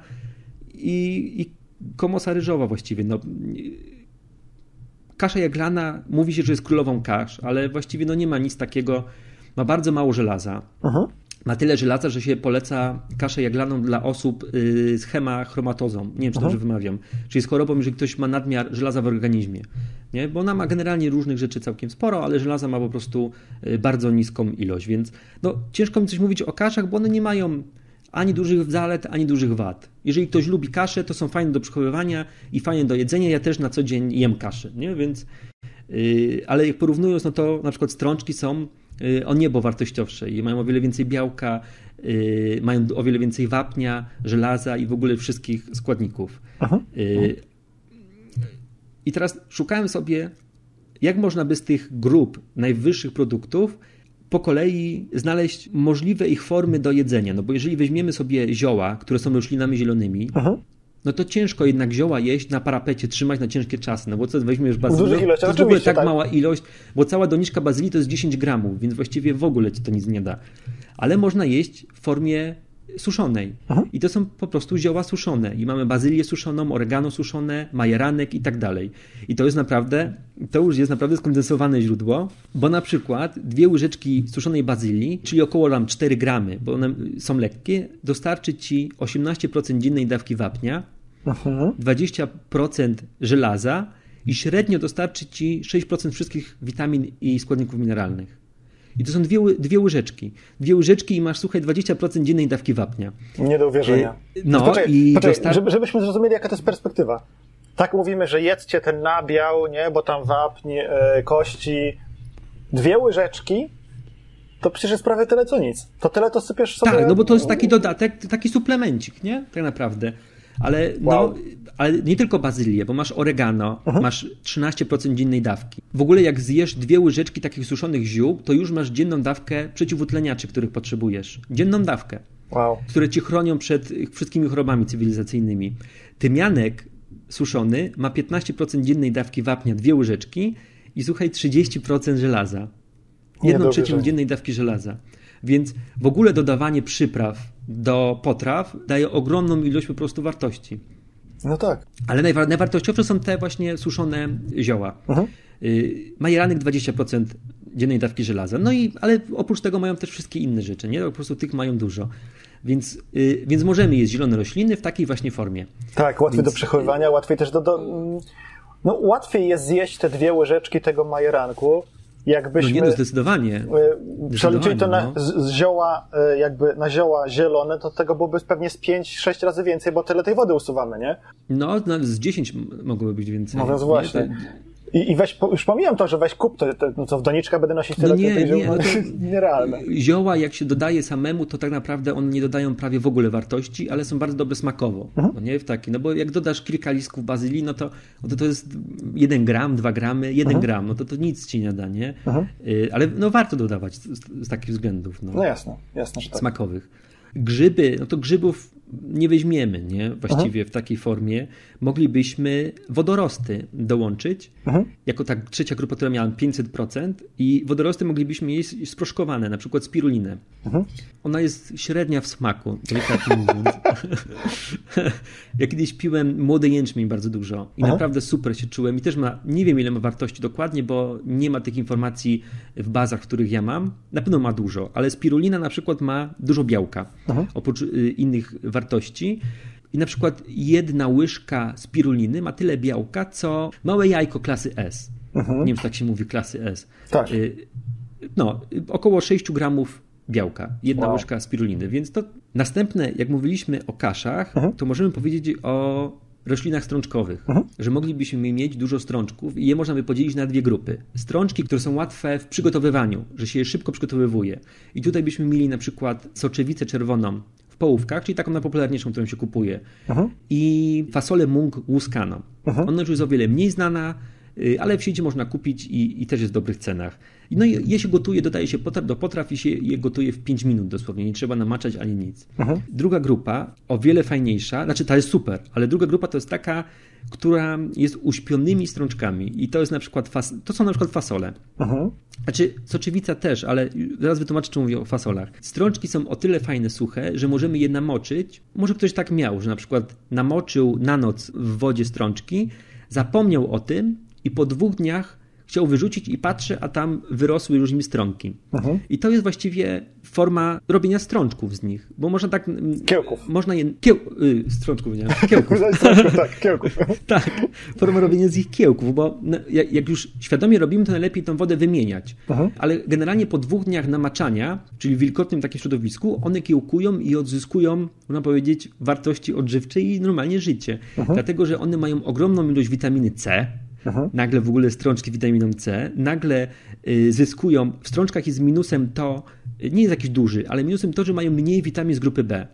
i, i komosa ryżowa właściwie. No, kasza jaglana mówi się, że jest królową kasz, ale właściwie no nie ma nic takiego ma bardzo mało żelaza. Aha. Ma tyle żelaza, że się poleca kaszę jaglaną dla osób y, z hemachromatozą. Nie wiem, czy Aha. dobrze wymawiam. Czyli z chorobą, jeżeli ktoś ma nadmiar żelaza w organizmie. Nie? Bo ona ma generalnie różnych rzeczy całkiem sporo, ale żelaza ma po prostu y, bardzo niską ilość. Więc no, ciężko mi coś mówić o kaszach, bo one nie mają ani dużych zalet, ani dużych wad. Jeżeli ktoś lubi kaszę, to są fajne do przechowywania i fajne do jedzenia. Ja też na co dzień jem kaszę, nie? Więc, yy, ale jak porównując, no to na przykład strączki są o niebo wartościowsze i mają o wiele więcej białka, y, mają o wiele więcej wapnia, żelaza i w ogóle wszystkich składników. Aha. Y, I teraz szukałem sobie, jak można by z tych grup najwyższych produktów po kolei znaleźć możliwe ich formy do jedzenia. No bo jeżeli weźmiemy sobie zioła, które są roślinami zielonymi, Aha no to ciężko jednak zioła jeść na parapecie, trzymać na ciężkie czasy, no bo co weźmiesz bazylii,
ilość,
to jest w ogóle tak, tak, mała ilość, bo cała doniczka bazylii to jest 10 gramów, więc właściwie w ogóle ci to nic nie da. Ale można jeść w formie suszonej. Aha. I to są po prostu zioła suszone. I mamy bazylię suszoną, oregano suszone, majeranek i tak dalej. I to jest naprawdę, to już jest naprawdę skondensowane źródło, bo na przykład dwie łyżeczki suszonej bazylii, czyli około tam 4 gramy, bo one są lekkie, dostarczy ci 18% dziennej dawki wapnia, Aha. 20% żelaza i średnio dostarczy ci 6% wszystkich witamin i składników mineralnych. I to są dwie, dwie łyżeczki. Dwie łyżeczki i masz, słuchaj, 20% dziennej dawki wapnia.
Nie do uwierzenia.
No, poczekaj, i
poczekaj, dostar... żeby, żebyśmy zrozumieli, jaka to jest perspektywa. Tak mówimy, że jedzcie ten nabiał, nie, bo tam wapń, e, kości. Dwie łyżeczki to przecież jest prawie tyle co nic. To tyle to sypiesz sobie...
Tak, no bo to jest taki dodatek, taki suplemencik, nie? Tak naprawdę. Ale, no, wow. no, ale nie tylko bazylię, bo masz oregano, Aha. masz 13% dziennej dawki. W ogóle jak zjesz dwie łyżeczki takich suszonych ziół, to już masz dzienną dawkę przeciwutleniaczy, których potrzebujesz. Dzienną dawkę.
Wow.
Które ci chronią przed wszystkimi chorobami cywilizacyjnymi. Tymianek suszony ma 15% dziennej dawki wapnia, dwie łyżeczki i słuchaj, 30% żelaza. Jedną trzecią dziennej dawki żelaza. Więc w ogóle dodawanie przypraw do potraw daje ogromną ilość po prostu wartości.
No tak.
Ale najwartościowsze są te właśnie suszone zioła. Mhm. Y, majeranek 20% dziennej dawki żelaza. No i, ale oprócz tego mają też wszystkie inne rzeczy, nie? Po prostu tych mają dużo. Więc, yy, więc możemy jeść zielone rośliny w takiej właśnie formie.
Tak, łatwiej więc... do przechowywania, łatwiej też do, do... No, łatwiej jest zjeść te dwie łyżeczki tego majeranku, Jakbyśmy,
no nie, no zdecydowanie.
Przeliczyli to na, no. z, zioła, e, jakby na zioła zielone, to tego byłoby pewnie z 5-6 razy więcej, bo tyle tej wody usuwamy, nie?
No, z 10 mogłoby być więcej.
No więc właśnie. I, i weź, już pomijam to, że weź kup, to, to no co w doniczkach będę nosić tyle
No nie,
ziół,
nie,
no,
to-
nierealne.
Zioła, jak się dodaje samemu, to tak naprawdę one nie dodają prawie w ogóle wartości, ale są bardzo dobre smakowo. No nie w taki, no bo jak dodasz kilka listków bazylii, no to, no to to jest 1 gram, 2 gramy, 1 gram, no to to nic ci nie da, nie? Y, Ale no warto dodawać z, z, z takich względów. No.
No jasne, jasne, że tak.
smakowych. Grzyby, no to grzybów nie weźmiemy, nie? Właściwie w takiej formie. Moglibyśmy wodorosty dołączyć, jako ta trzecia grupa, która miała 500% i wodorosty moglibyśmy jeść sproszkowane, na przykład spirulinę. Ona jest średnia w smaku, delikatnie mówiąc. ja kiedyś piłem młody jęczmień bardzo dużo i
Aha.
naprawdę super się czułem i też ma, nie wiem ile ma wartości dokładnie, bo nie ma tych informacji w bazach, w których ja mam. Na pewno ma dużo, ale spirulina na przykład ma dużo białka, oprócz y, innych wartości. I na przykład jedna łyżka spiruliny ma tyle białka, co małe jajko klasy S. Nie wiem, czy tak się mówi klasy S.
Tak.
Y, No, około 6 gramów białka, jedna
Wow.
łyżka spiruliny. Więc to następne, jak mówiliśmy o kaszach, to możemy powiedzieć o roślinach strączkowych, że moglibyśmy mieć dużo strączków i je można by podzielić na dwie grupy. Strączki, które są łatwe w przygotowywaniu, że się je szybko przygotowywuje. I tutaj byśmy mieli na przykład soczewicę czerwoną w połówkach, czyli taką najpopularniejszą, którą się kupuje. I fasolę mung łuskaną. Ona już jest o wiele mniej znana, y, ale w sieci można kupić i, i też jest w dobrych cenach. No i je się gotuje, dodaje się potraw do potraw i się je gotuje w 5 minut dosłownie, nie trzeba namaczać ani nic. Druga grupa, o wiele fajniejsza, znaczy ta jest super, ale druga grupa to jest taka, która jest uśpionymi strączkami i to jest na przykład, fas- to są na przykład fasole. Znaczy, soczewica też, ale zaraz wytłumaczę, czemu mówię o fasolach. Strączki są o tyle fajne, suche, że możemy je namoczyć. Może ktoś tak miał, że na przykład namoczył na noc w wodzie strączki, zapomniał o tym i po dwóch dniach chciał wyrzucić i patrzy, a tam wyrosły już nim strąki. I to jest właściwie forma robienia strączków z nich, bo można tak... mm,
Kiełków.
Można je... Kieł... Y, strączków, nie? Kiełków.
tak, kiełków.
Tak, formę robienia z ich kiełków, bo no, jak już świadomie robimy, to najlepiej tą wodę wymieniać. Ale generalnie po dwóch dniach namaczania, czyli w wilgotnym takim środowisku, one kiełkują i odzyskują, można powiedzieć, wartości odżywcze i normalnie życie. Dlatego, że one mają ogromną ilość witaminy C, nagle w ogóle strączki witaminą C, nagle y, zyskują, w strączkach jest minusem to, y, nie jest jakiś duży, ale minusem to, że mają mniej witamin z grupy B.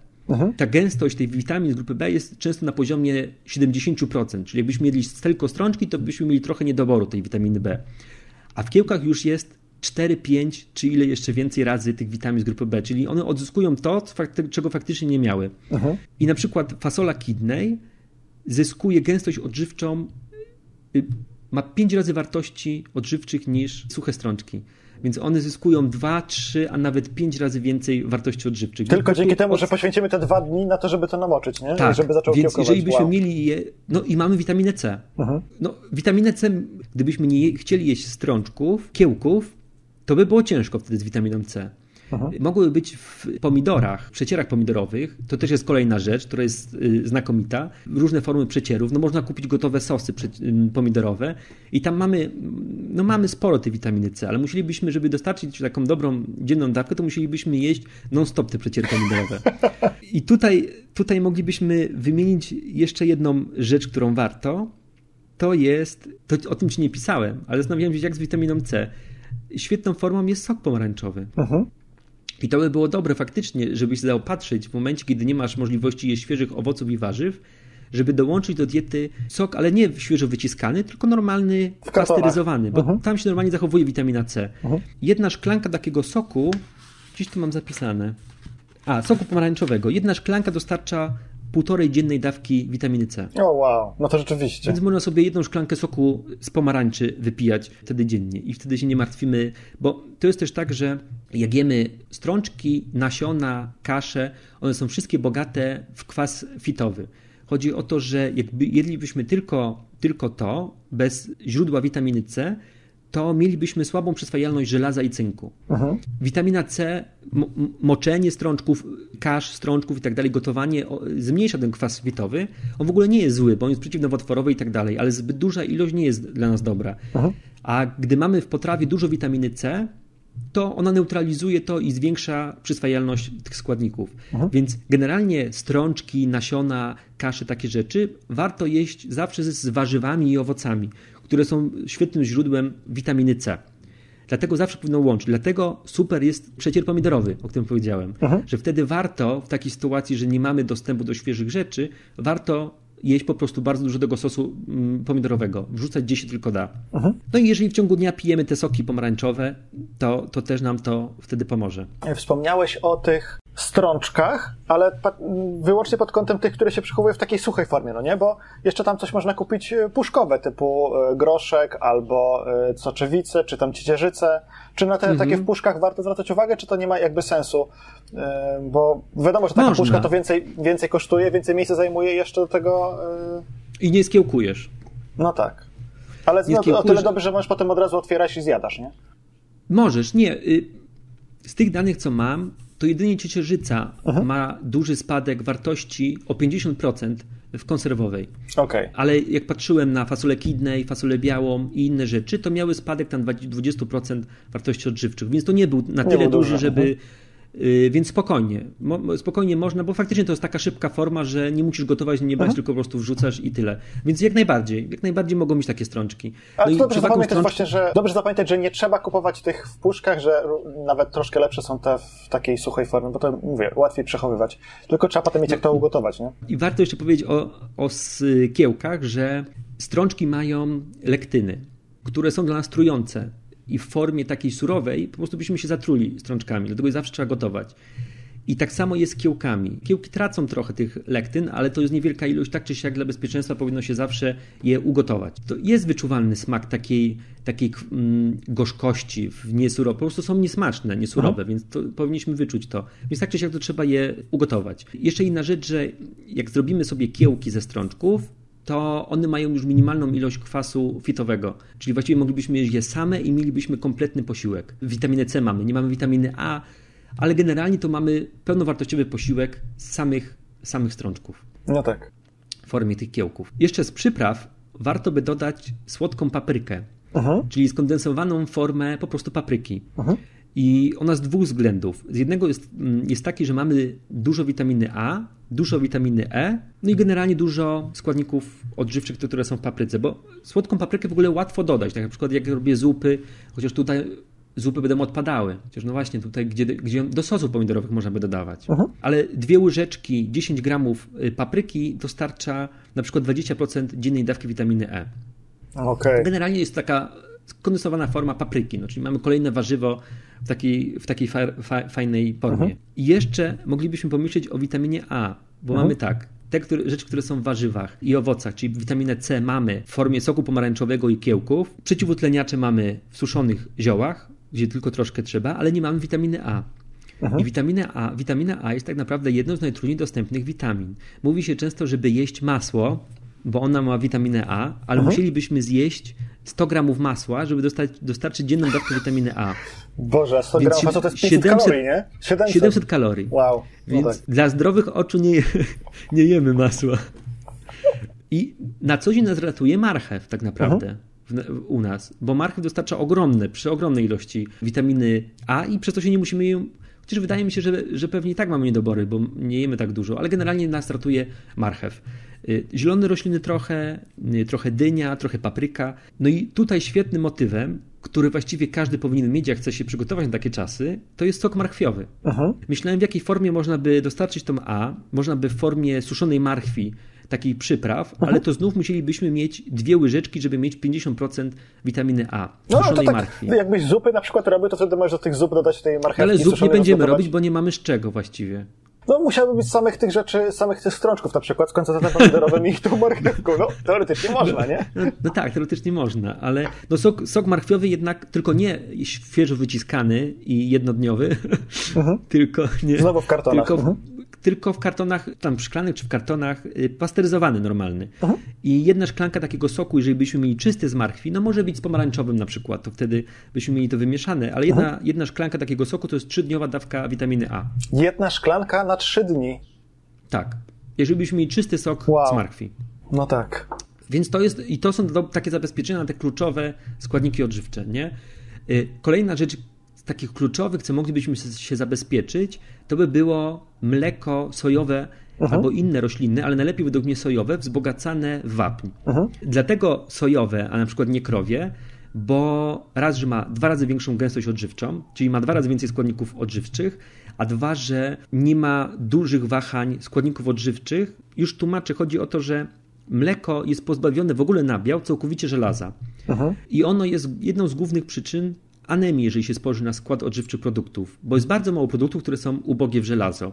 Ta gęstość tej witamin z grupy B jest często na poziomie 70%, czyli jakbyśmy mieli tylko strączki, to byśmy mieli trochę niedoboru tej witaminy B. A w kiełkach już jest 4, 5 czy ile jeszcze więcej razy tych witamin z grupy B, czyli one odzyskują to, czego faktycznie nie miały. I na przykład fasola kidney zyskuje gęstość odżywczą ma 5 razy wartości odżywczych niż suche strączki. Więc one zyskują 2, 3, a nawet 5 razy więcej wartości odżywczych.
Tylko dzięki
od-
temu, że poświęcimy te dwa dni na to, żeby to namoczyć, nie?
tak,
Żeby zaczął
więc
kiełkować.
jeżeli byśmy
Wow.
mieli je, no i mamy witaminę C. No, witaminę C, gdybyśmy nie chcieli jeść strączków, kiełków, to by było ciężko wtedy z witaminą C. Mogłyby być w pomidorach, przecierach pomidorowych, to też jest kolejna rzecz, która jest y, znakomita. Różne formy przecierów, no można kupić gotowe sosy y, pomidorowe i tam mamy, no mamy sporo tej witaminy C, ale musielibyśmy, żeby dostarczyć taką dobrą dzienną dawkę, to musielibyśmy jeść non-stop te przeciery pomidorowe. I tutaj, tutaj moglibyśmy wymienić jeszcze jedną rzecz, którą warto, to jest, to o tym ci nie pisałem, ale zastanawiałem się jak z witaminą C. Świetną formą jest sok pomarańczowy. I to by było dobre faktycznie, żebyś dał patrzeć w momencie, kiedy nie masz możliwości jeść świeżych owoców i warzyw, żeby dołączyć do diety sok, ale nie świeżo wyciskany, tylko normalny, pasteryzowany, bo
Mhm.
tam się normalnie zachowuje witamina C. Jedna szklanka takiego soku, gdzieś tu mam zapisane, a, soku pomarańczowego, jedna szklanka dostarcza półtorej dziennej dawki witaminy C.
O wow, no to rzeczywiście.
Więc można sobie jedną szklankę soku z pomarańczy wypijać wtedy dziennie i wtedy się nie martwimy, bo to jest też tak, że jak jemy strączki, nasiona, kasze, one są wszystkie bogate w kwas fitowy. Chodzi o to, że jakby jedlibyśmy tylko, tylko to, bez źródła witaminy C, to mielibyśmy słabą przyswajalność żelaza i cynku. Witamina C, mo- m- moczenie strączków, kasz strączków i tak dalej, gotowanie zmniejsza ten kwas fitowy. On w ogóle nie jest zły, bo on jest przeciwnowotworowy i tak dalej, ale zbyt duża ilość nie jest dla nas dobra. A gdy mamy w potrawie dużo witaminy C, to ona neutralizuje to i zwiększa przyswajalność tych składników. Więc generalnie strączki, nasiona, kasze, takie rzeczy warto jeść zawsze z warzywami i owocami, które są świetnym źródłem witaminy C. Dlatego zawsze powinno łączyć. Dlatego super jest przecier pomidorowy, o którym powiedziałem. Mhm. Że wtedy warto w takiej sytuacji, że nie mamy dostępu do świeżych rzeczy, warto jeść po prostu bardzo dużo tego sosu mm, pomidorowego, wrzucać gdzie się tylko da. Mhm. No i jeżeli w ciągu dnia pijemy te soki pomarańczowe, to, to też nam to wtedy pomoże.
Wspomniałeś o tych strączkach, ale wyłącznie pod kątem tych, które się przechowują w takiej suchej formie, no nie? Bo jeszcze tam coś można kupić e, puszkowe, typu e, groszek albo e, soczewice, czy tam ciecierzyce. Czy na te mhm. takie w puszkach warto zwracać uwagę, czy to nie ma jakby sensu? Bo wiadomo, że taka można. puszka to więcej, więcej kosztuje, więcej miejsca zajmuje jeszcze do tego...
I nie skiełkujesz.
No tak. Ale no, o tyle dobrze, że możesz potem od razu otwierać i zjadasz, nie?
Możesz, nie. Y, z tych danych, co mam, to jedynie ciecierzyca mhm. ma duży spadek wartości o 50% w konserwowej.
Okay.
Ale jak patrzyłem na fasolę kidney, fasolę białą i inne rzeczy, to miały spadek tam 20% wartości odżywczych, więc to nie był na nie tyle duży, żeby więc spokojnie, spokojnie można, bo faktycznie to jest taka szybka forma, że nie musisz gotować, nie brać, mhm. tylko po prostu wrzucasz i tyle. Więc jak najbardziej, jak najbardziej mogą mieć takie strączki.
No Ale dobrze zapamiętać strączki... właśnie, że dobrze zapamiętać, że nie trzeba kupować tych w puszkach, że nawet troszkę lepsze są te w takiej suchej formie, bo to mówię, łatwiej przechowywać. Tylko trzeba potem mieć jak to ugotować, nie?
I warto jeszcze powiedzieć o, o skiełkach, że strączki mają lektyny, które są dla nas trujące i w formie takiej surowej po prostu byśmy się zatruli strączkami, dlatego zawsze trzeba gotować. I tak samo jest z kiełkami. Kiełki tracą trochę tych lektyn, ale to jest niewielka ilość, tak czy siak dla bezpieczeństwa powinno się zawsze je ugotować. To jest wyczuwalny smak takiej, takiej mm, gorzkości w niesurowe. Po prostu są niesmaczne, niesurowe, Aha. więc to, powinniśmy wyczuć to. Więc tak czy siak to trzeba je ugotować. Jeszcze inna rzecz, że jak zrobimy sobie kiełki ze strączków, to one mają już minimalną ilość kwasu fitowego, czyli właściwie moglibyśmy jeść je same i mielibyśmy kompletny posiłek. Witaminę C mamy, nie mamy witaminy A, ale generalnie to mamy pełnowartościowy posiłek z samych, samych strączków.
No tak.
W formie tych kiełków. Jeszcze z przypraw warto by dodać słodką paprykę, uh-huh. czyli skondensowaną formę po prostu papryki. Uh-huh. I ona z dwóch względów. Z jednego jest, mm, jest taki, że mamy dużo witaminy A, dużo witaminy E, no i generalnie dużo składników odżywczych, które są w papryce, bo słodką paprykę w ogóle łatwo dodać. Tak na przykład jak robię zupy, chociaż tutaj zupy będą odpadały. Chociaż no właśnie tutaj, gdzie, gdzie do sosów pomidorowych można by dodawać. Uh-huh. Ale dwie łyżeczki, 10 gramów y, papryki dostarcza na przykład 20% dziennej dawki witaminy E.
Okay.
Generalnie jest taka skondensowana forma papryki, no, czyli mamy kolejne warzywo w takiej, w takiej fa, fa, fajnej formie. Mhm. I jeszcze moglibyśmy pomyśleć o witaminie A, bo mhm. mamy tak, te które, rzeczy, które są w warzywach i owocach, czyli witaminę C mamy w formie soku pomarańczowego i kiełków, przeciwutleniacze mamy w suszonych ziołach, gdzie tylko troszkę trzeba, ale nie mamy witaminy A. I witamina A, witamina A jest tak naprawdę jedną z najtrudniej dostępnych witamin. Mówi się często, żeby jeść masło, bo ona ma witaminę A, ale musielibyśmy zjeść 100 gramów masła, żeby dostać, dostarczyć dzienną dawkę witaminy A.
Boże, 100 gramów masła to jest 500 700, kalorii, nie?
700, 700 kalorii.
Wow.
No Więc tak. dla zdrowych oczu nie, nie jemy masła. I na co dzień nas ratuje marchew tak naprawdę. W, u nas, bo marchew dostarcza ogromne, przy ogromnej ilości witaminy A i przez to się nie musimy ją Chociaż wydaje mi się, że, że pewnie i tak mamy niedobory, bo nie jemy tak dużo, ale generalnie nas ratuje marchew. Y, zielone rośliny trochę, y, trochę dynia, trochę papryka. No i tutaj świetnym motywem, który właściwie każdy powinien mieć, jak chce się przygotować na takie czasy, to jest sok marchwiowy. Aha. Myślałem, w jakiej formie można by dostarczyć tą A. Można by w formie suszonej marchwi, takiej przypraw, Aha. ale to znów musielibyśmy mieć dwie łyżeczki, żeby mieć 50% witaminy A.
No, to tak, marchwi. jakbyś zupy na przykład robił, to wtedy możesz do tych zup dodać tej marchewki.
Ale zup nie będziemy robić, bo nie mamy z czego właściwie.
No musiałby być samych tych rzeczy, samych tych strączków na przykład z koncentratem pomidorowym i tą marchewką. No teoretycznie można, nie?
No, no, tak, teoretycznie można, ale no sok, sok marchwiowy jednak tylko nie świeżo wyciskany i jednodniowy, mhm. tylko nie...
Znowu w kartonach.
Tylko, mhm tylko w kartonach, tam szklanych czy w kartonach y, pasteryzowany normalny. Aha. I jedna szklanka takiego soku, jeżeli byśmy mieli czysty z marchwi, no może być z pomarańczowym na przykład, to wtedy byśmy mieli to wymieszane, ale jedna, jedna szklanka takiego soku to jest trzydniowa dawka witaminy A.
Jedna szklanka na trzy dni?
Tak. Jeżeli byśmy mieli czysty sok wow. z marchwi.
No tak.
Więc to jest, i to są takie zabezpieczenia na te kluczowe składniki odżywcze, nie? Y, kolejna rzecz, z takich kluczowych, co moglibyśmy się zabezpieczyć, to by było mleko sojowe mhm. albo inne roślinne, ale najlepiej według mnie sojowe, wzbogacane w wapń. Mhm. Dlatego sojowe, a na przykład nie krowie, bo raz, że ma dwa razy większą gęstość odżywczą, czyli ma dwa razy więcej składników odżywczych, a dwa, że nie ma dużych wahań składników odżywczych. Już tłumaczę, chodzi o to, że mleko jest pozbawione w ogóle nabiał całkowicie żelaza. Aha. I ono jest jedną z głównych przyczyn anemii, jeżeli się spojrzy na skład odżywczy produktów, bo jest bardzo mało produktów, które są ubogie w żelazo,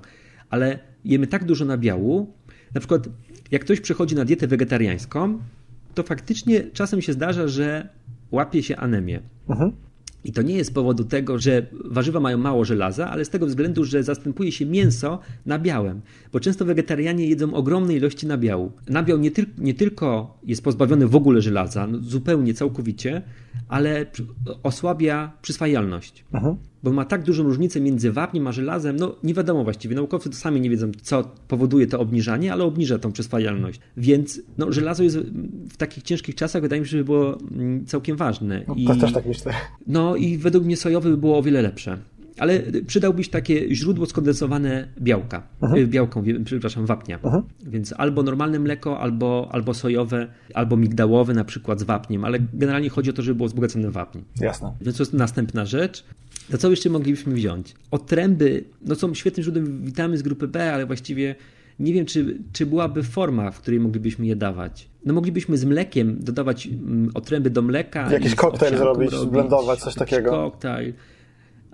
ale jemy tak dużo nabiału, na przykład jak ktoś przechodzi na dietę wegetariańską, to faktycznie czasem się zdarza, że łapie się anemię. Aha. I to nie jest z powodu tego, że warzywa mają mało żelaza, ale z tego względu, że zastępuje się mięso nabiałem. Bo często wegetarianie jedzą ogromne ilości nabiału. Nabiał nie, tyl nie tylko jest pozbawiony w ogóle żelaza, no zupełnie, całkowicie, ale osłabia przyswajalność. Aha bo ma tak dużą różnicę między wapniem a żelazem, no nie wiadomo właściwie, naukowcy to sami nie wiedzą, co powoduje to obniżanie, ale obniża tą przyswajalność. Więc no, żelazo jest w takich ciężkich czasach, wydaje mi się, że było mm, całkiem ważne.
No, I, też tak myślę.
No i według mnie sojowe by było o wiele lepsze. Ale przydałbyś takie źródło skondensowane białka, Aha. Y, białką, przepraszam, wapnia. Aha. Więc albo normalne mleko, albo, albo sojowe, albo migdałowe na przykład z wapniem, ale generalnie chodzi o to, żeby było wzbogacone wapń.
Jasne.
Więc to jest następna rzecz. To co jeszcze moglibyśmy wziąć? Otręby, no są świetnym źródłem witamin z grupy B, ale właściwie nie wiem, czy, czy byłaby forma, w której moglibyśmy je dawać. No moglibyśmy z mlekiem dodawać mm, otręby do mleka.
Jakiś koktajl zrobić, robić, zblendować, coś takiego.
Koktajl.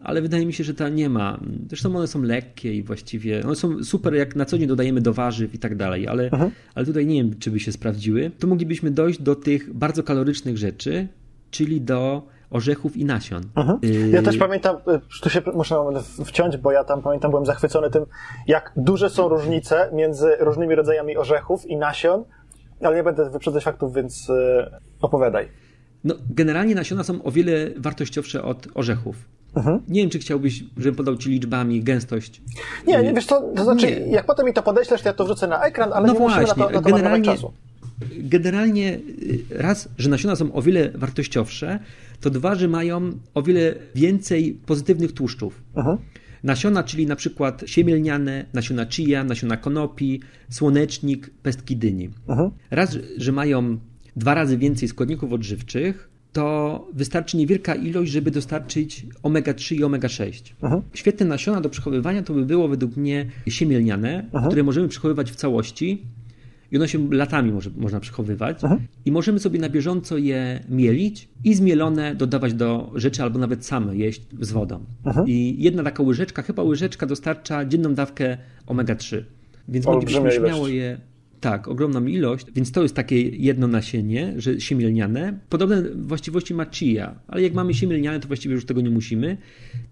Ale wydaje mi się, że ta nie ma. Zresztą one są lekkie i właściwie one są super, jak na co dzień dodajemy do warzyw i tak dalej, ale, mhm. ale tutaj nie wiem, czy by się sprawdziły. To moglibyśmy dojść do tych bardzo kalorycznych rzeczy, czyli do orzechów i nasion. Mhm.
Ja też pamiętam, y, tu się muszę wciąć, bo ja tam pamiętam, byłem zachwycony tym, jak duże są różnice między różnymi rodzajami orzechów i nasion, ale nie będę wyprzedzać faktów, więc y, opowiadaj.
No, generalnie nasiona są o wiele wartościowsze od orzechów. Mhm. Nie wiem, czy chciałbyś, żebym podał ci liczbami gęstość.
Nie, nie wiesz to, to znaczy, nie. jak potem mi to podeślesz, to ja to wrzucę na ekran, ale no nie właśnie, musimy na to, na to generalnie, czasu.
Generalnie raz, że nasiona są o wiele wartościowsze, to dwa, że mają o wiele więcej pozytywnych tłuszczów. Aha. Nasiona, czyli na przykład siemielniane, nasiona chia, nasiona konopi, słonecznik, pestki dyni. Aha. Raz, że mają dwa razy więcej składników odżywczych, to wystarczy niewielka ilość, żeby dostarczyć omega-3 i omega-6. Świetne nasiona do przechowywania to by było według mnie siemielniane, Aha. które możemy przechowywać w całości i one się latami może, można przechowywać Aha. i możemy sobie na bieżąco je mielić i zmielone dodawać do rzeczy albo nawet same jeść z wodą. Aha. I jedna taka łyżeczka, chyba łyżeczka dostarcza dzienną dawkę omega-3. Więc moglibyśmy śmiało je tak, ogromną ilość, więc to jest takie jedno nasienie, że siemielniane. Podobne właściwości ma chia, ale jak mamy siemielniane, to właściwie już tego nie musimy.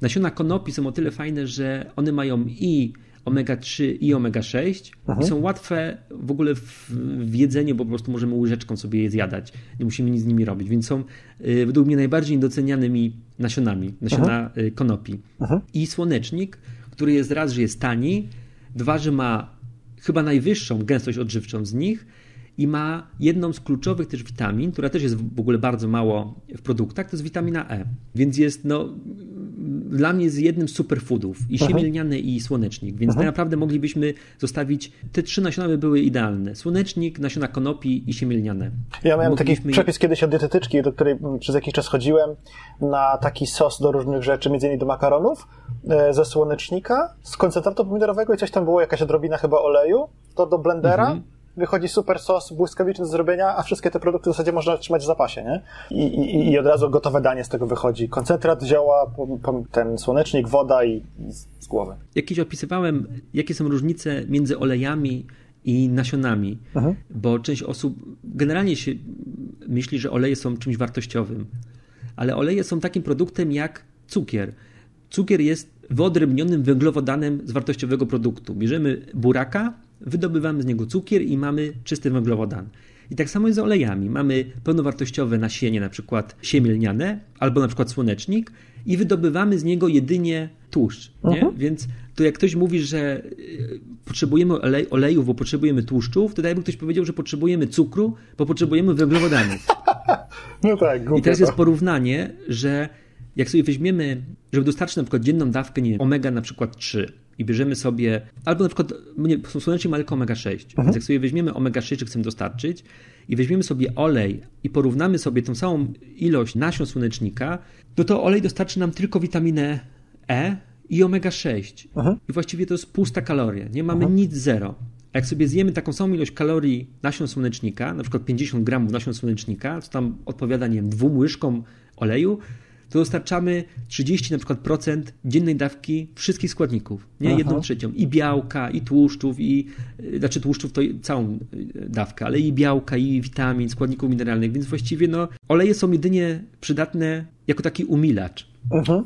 Nasiona konopi są o tyle fajne, że one mają i omega-3 i omega-6 i są łatwe w ogóle w, w jedzeniu, bo po prostu możemy łyżeczką sobie je zjadać. Nie musimy nic z nimi robić, więc są y, według mnie najbardziej docenianymi nasionami, nasiona Aha. Y, konopi. Aha. I słonecznik, który jest raz, że jest tani, dwa, że ma chyba najwyższą gęstość odżywczą z nich i ma jedną z kluczowych też witamin, która też jest w ogóle bardzo mało w produktach, to jest witamina E. Więc jest no, dla mnie jest jednym z superfoodów i siemielniany i słonecznik, więc tak naprawdę moglibyśmy zostawić, te trzy nasiona by były idealne. Słonecznik, nasiona konopi i siemielniane.
Ja miałem moglibyśmy... taki przepis kiedyś od dietetyczki, do której przez jakiś czas chodziłem, na taki sos do różnych rzeczy, między innymi do makaronów, e, ze słonecznika, z koncentratu pomidorowego i coś tam było, jakaś odrobina chyba oleju, to do blendera, mhm wychodzi super sos błyskawiczny do zrobienia, a wszystkie te produkty w zasadzie można trzymać w zapasie, nie? I, i, i od razu gotowe danie z tego wychodzi. Koncentrat zioła, ten słonecznik, woda i, i z głowy.
Jakieś opisywałem, jakie są różnice między olejami i nasionami, mhm. bo część osób generalnie się myśli, że oleje są czymś wartościowym, ale oleje są takim produktem jak cukier. Cukier jest wyodrębnionym węglowodanem z wartościowego produktu. Bierzemy buraka, wydobywamy z niego cukier i mamy czysty węglowodan. I tak samo jest z olejami. Mamy pełnowartościowe nasienie, na przykład siemielniane, albo na przykład słonecznik i wydobywamy z niego jedynie tłuszcz. Nie? Uh-huh. Więc to jak ktoś mówi, że y, potrzebujemy olej, olejów, bo potrzebujemy tłuszczów, to jakby ktoś powiedział, że potrzebujemy cukru, bo potrzebujemy węglowodanów.
No tak,
I teraz jest porównanie, że jak sobie weźmiemy, żeby dostarczyć na przykład dzienną dawkę, nie wiem, omega na przykład 3, i bierzemy sobie, albo na przykład nie, słonecznik ma tylko omega-6, mhm. więc jak sobie weźmiemy omega-6, czy chcemy dostarczyć i weźmiemy sobie olej i porównamy sobie tą samą ilość nasion słonecznika, no to olej dostarczy nam tylko witaminę E i omega-6. Mhm. I właściwie to jest pusta kaloria, nie mamy mhm. nic zero. A jak sobie zjemy taką samą ilość kalorii nasion słonecznika, na przykład 50 gramów nasion słonecznika, co tam odpowiada, nie wiem, dwóm łyżkom oleju, to dostarczamy 30 na przykład procent dziennej dawki wszystkich składników, nie? Aha. Jedną trzecią. I białka, i tłuszczów, i y, znaczy tłuszczów to całą y, dawkę, ale i białka, i witamin, składników mineralnych, więc właściwie no, oleje są jedynie przydatne jako taki umilacz. Aha.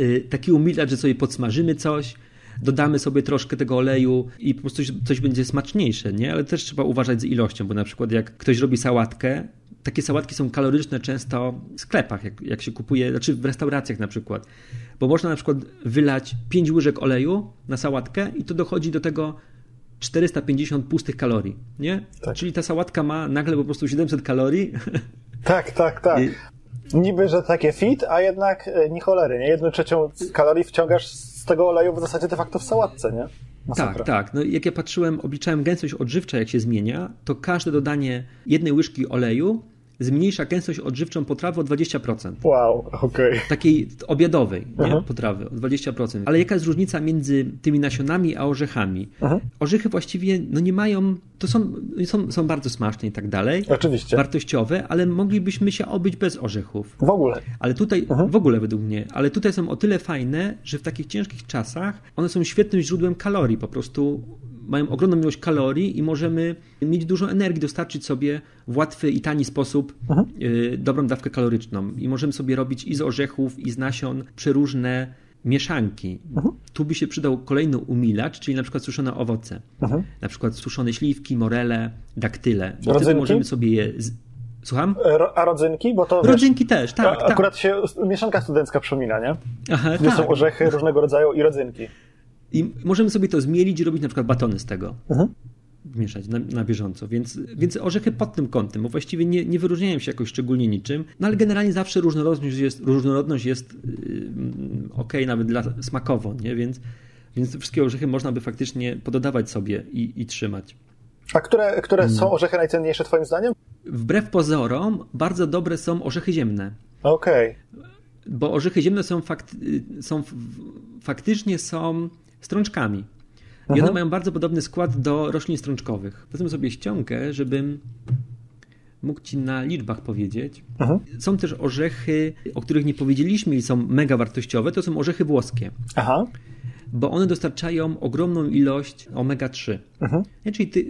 Y, taki umilacz, że sobie podsmażymy coś, dodamy sobie troszkę tego oleju i po prostu coś, coś, będzie smaczniejsze, nie? Ale też trzeba uważać z ilością, bo na przykład jak ktoś robi sałatkę, takie sałatki są kaloryczne często w sklepach, jak, jak się kupuje, znaczy w restauracjach na przykład. Bo można na przykład wylać 5 łyżek oleju na sałatkę i to dochodzi do tego 450 pustych kalorii, nie? Tak. Czyli ta sałatka ma nagle po prostu 700 kalorii.
Tak, tak, tak. I... Niby, że takie fit, a jednak e, nie cholery, nie? Jedną trzecią kalorii wciągasz z tego oleju w zasadzie de facto w sałatce, nie?
Masakra. Tak, tak. No, jak ja patrzyłem, obliczałem gęstość odżywcza, jak się zmienia, to każde dodanie jednej łyżki oleju zmniejsza gęstość odżywczą potrawy o 20%.
Wow, okej. Okay.
Takiej obiadowej nie? potrawy o 20%. Ale jaka jest różnica między tymi nasionami a orzechami? Orzechy właściwie no nie mają, to są, są, są bardzo smaczne i tak dalej.
Oczywiście.
Wartościowe, ale moglibyśmy się obyć bez orzechów.
W ogóle.
Ale tutaj, w ogóle według mnie, ale tutaj są o tyle fajne, że w takich ciężkich czasach one są świetnym źródłem kalorii. Po prostu mają ogromną ilość kalorii i możemy mieć dużo energii, dostarczyć sobie w łatwy i tani sposób mhm. Y, dobrą dawkę kaloryczną. I możemy sobie robić i z orzechów, i z nasion przeróżne mieszanki. Mhm. Tu by się przydał kolejny umilacz, czyli na przykład suszone owoce. Mhm. Na przykład suszone śliwki, morele, daktyle. Bo wtedy możemy sobie je... Z... Słucham?
E, a rodzynki? Bo to,
rodzynki wiesz, też, tak.
Akurat tak. się mieszanka studencka przypomina, nie? Aha, Gdzie tak. są orzechy różnego rodzaju i rodzynki.
I możemy sobie to zmielić i robić na przykład batony z tego. Mhm. Mieszać na, na, bieżąco. Więc, więc orzechy pod tym kątem, bo właściwie nie, nie wyróżniają się jakoś szczególnie niczym, no ale generalnie zawsze różnorodność jest, różnorodność jest yy, ok, nawet dla smakowo, nie? Więc, więc wszystkie orzechy można by faktycznie pododawać sobie i, i trzymać.
A które, które są orzechy najcenniejsze Twoim zdaniem?
Wbrew pozorom, bardzo dobre są orzechy ziemne.
Okej. Okay.
Bo orzechy ziemne są, fakt, są faktycznie są strączkami. I one mają bardzo podobny skład do roślin strączkowych. Wezmę sobie ściągę, żebym mógł ci na liczbach powiedzieć. Aha. Są też orzechy, o których nie powiedzieliśmy i są mega wartościowe, to są orzechy włoskie. Aha. Bo one dostarczają ogromną ilość omega-3. Czyli tych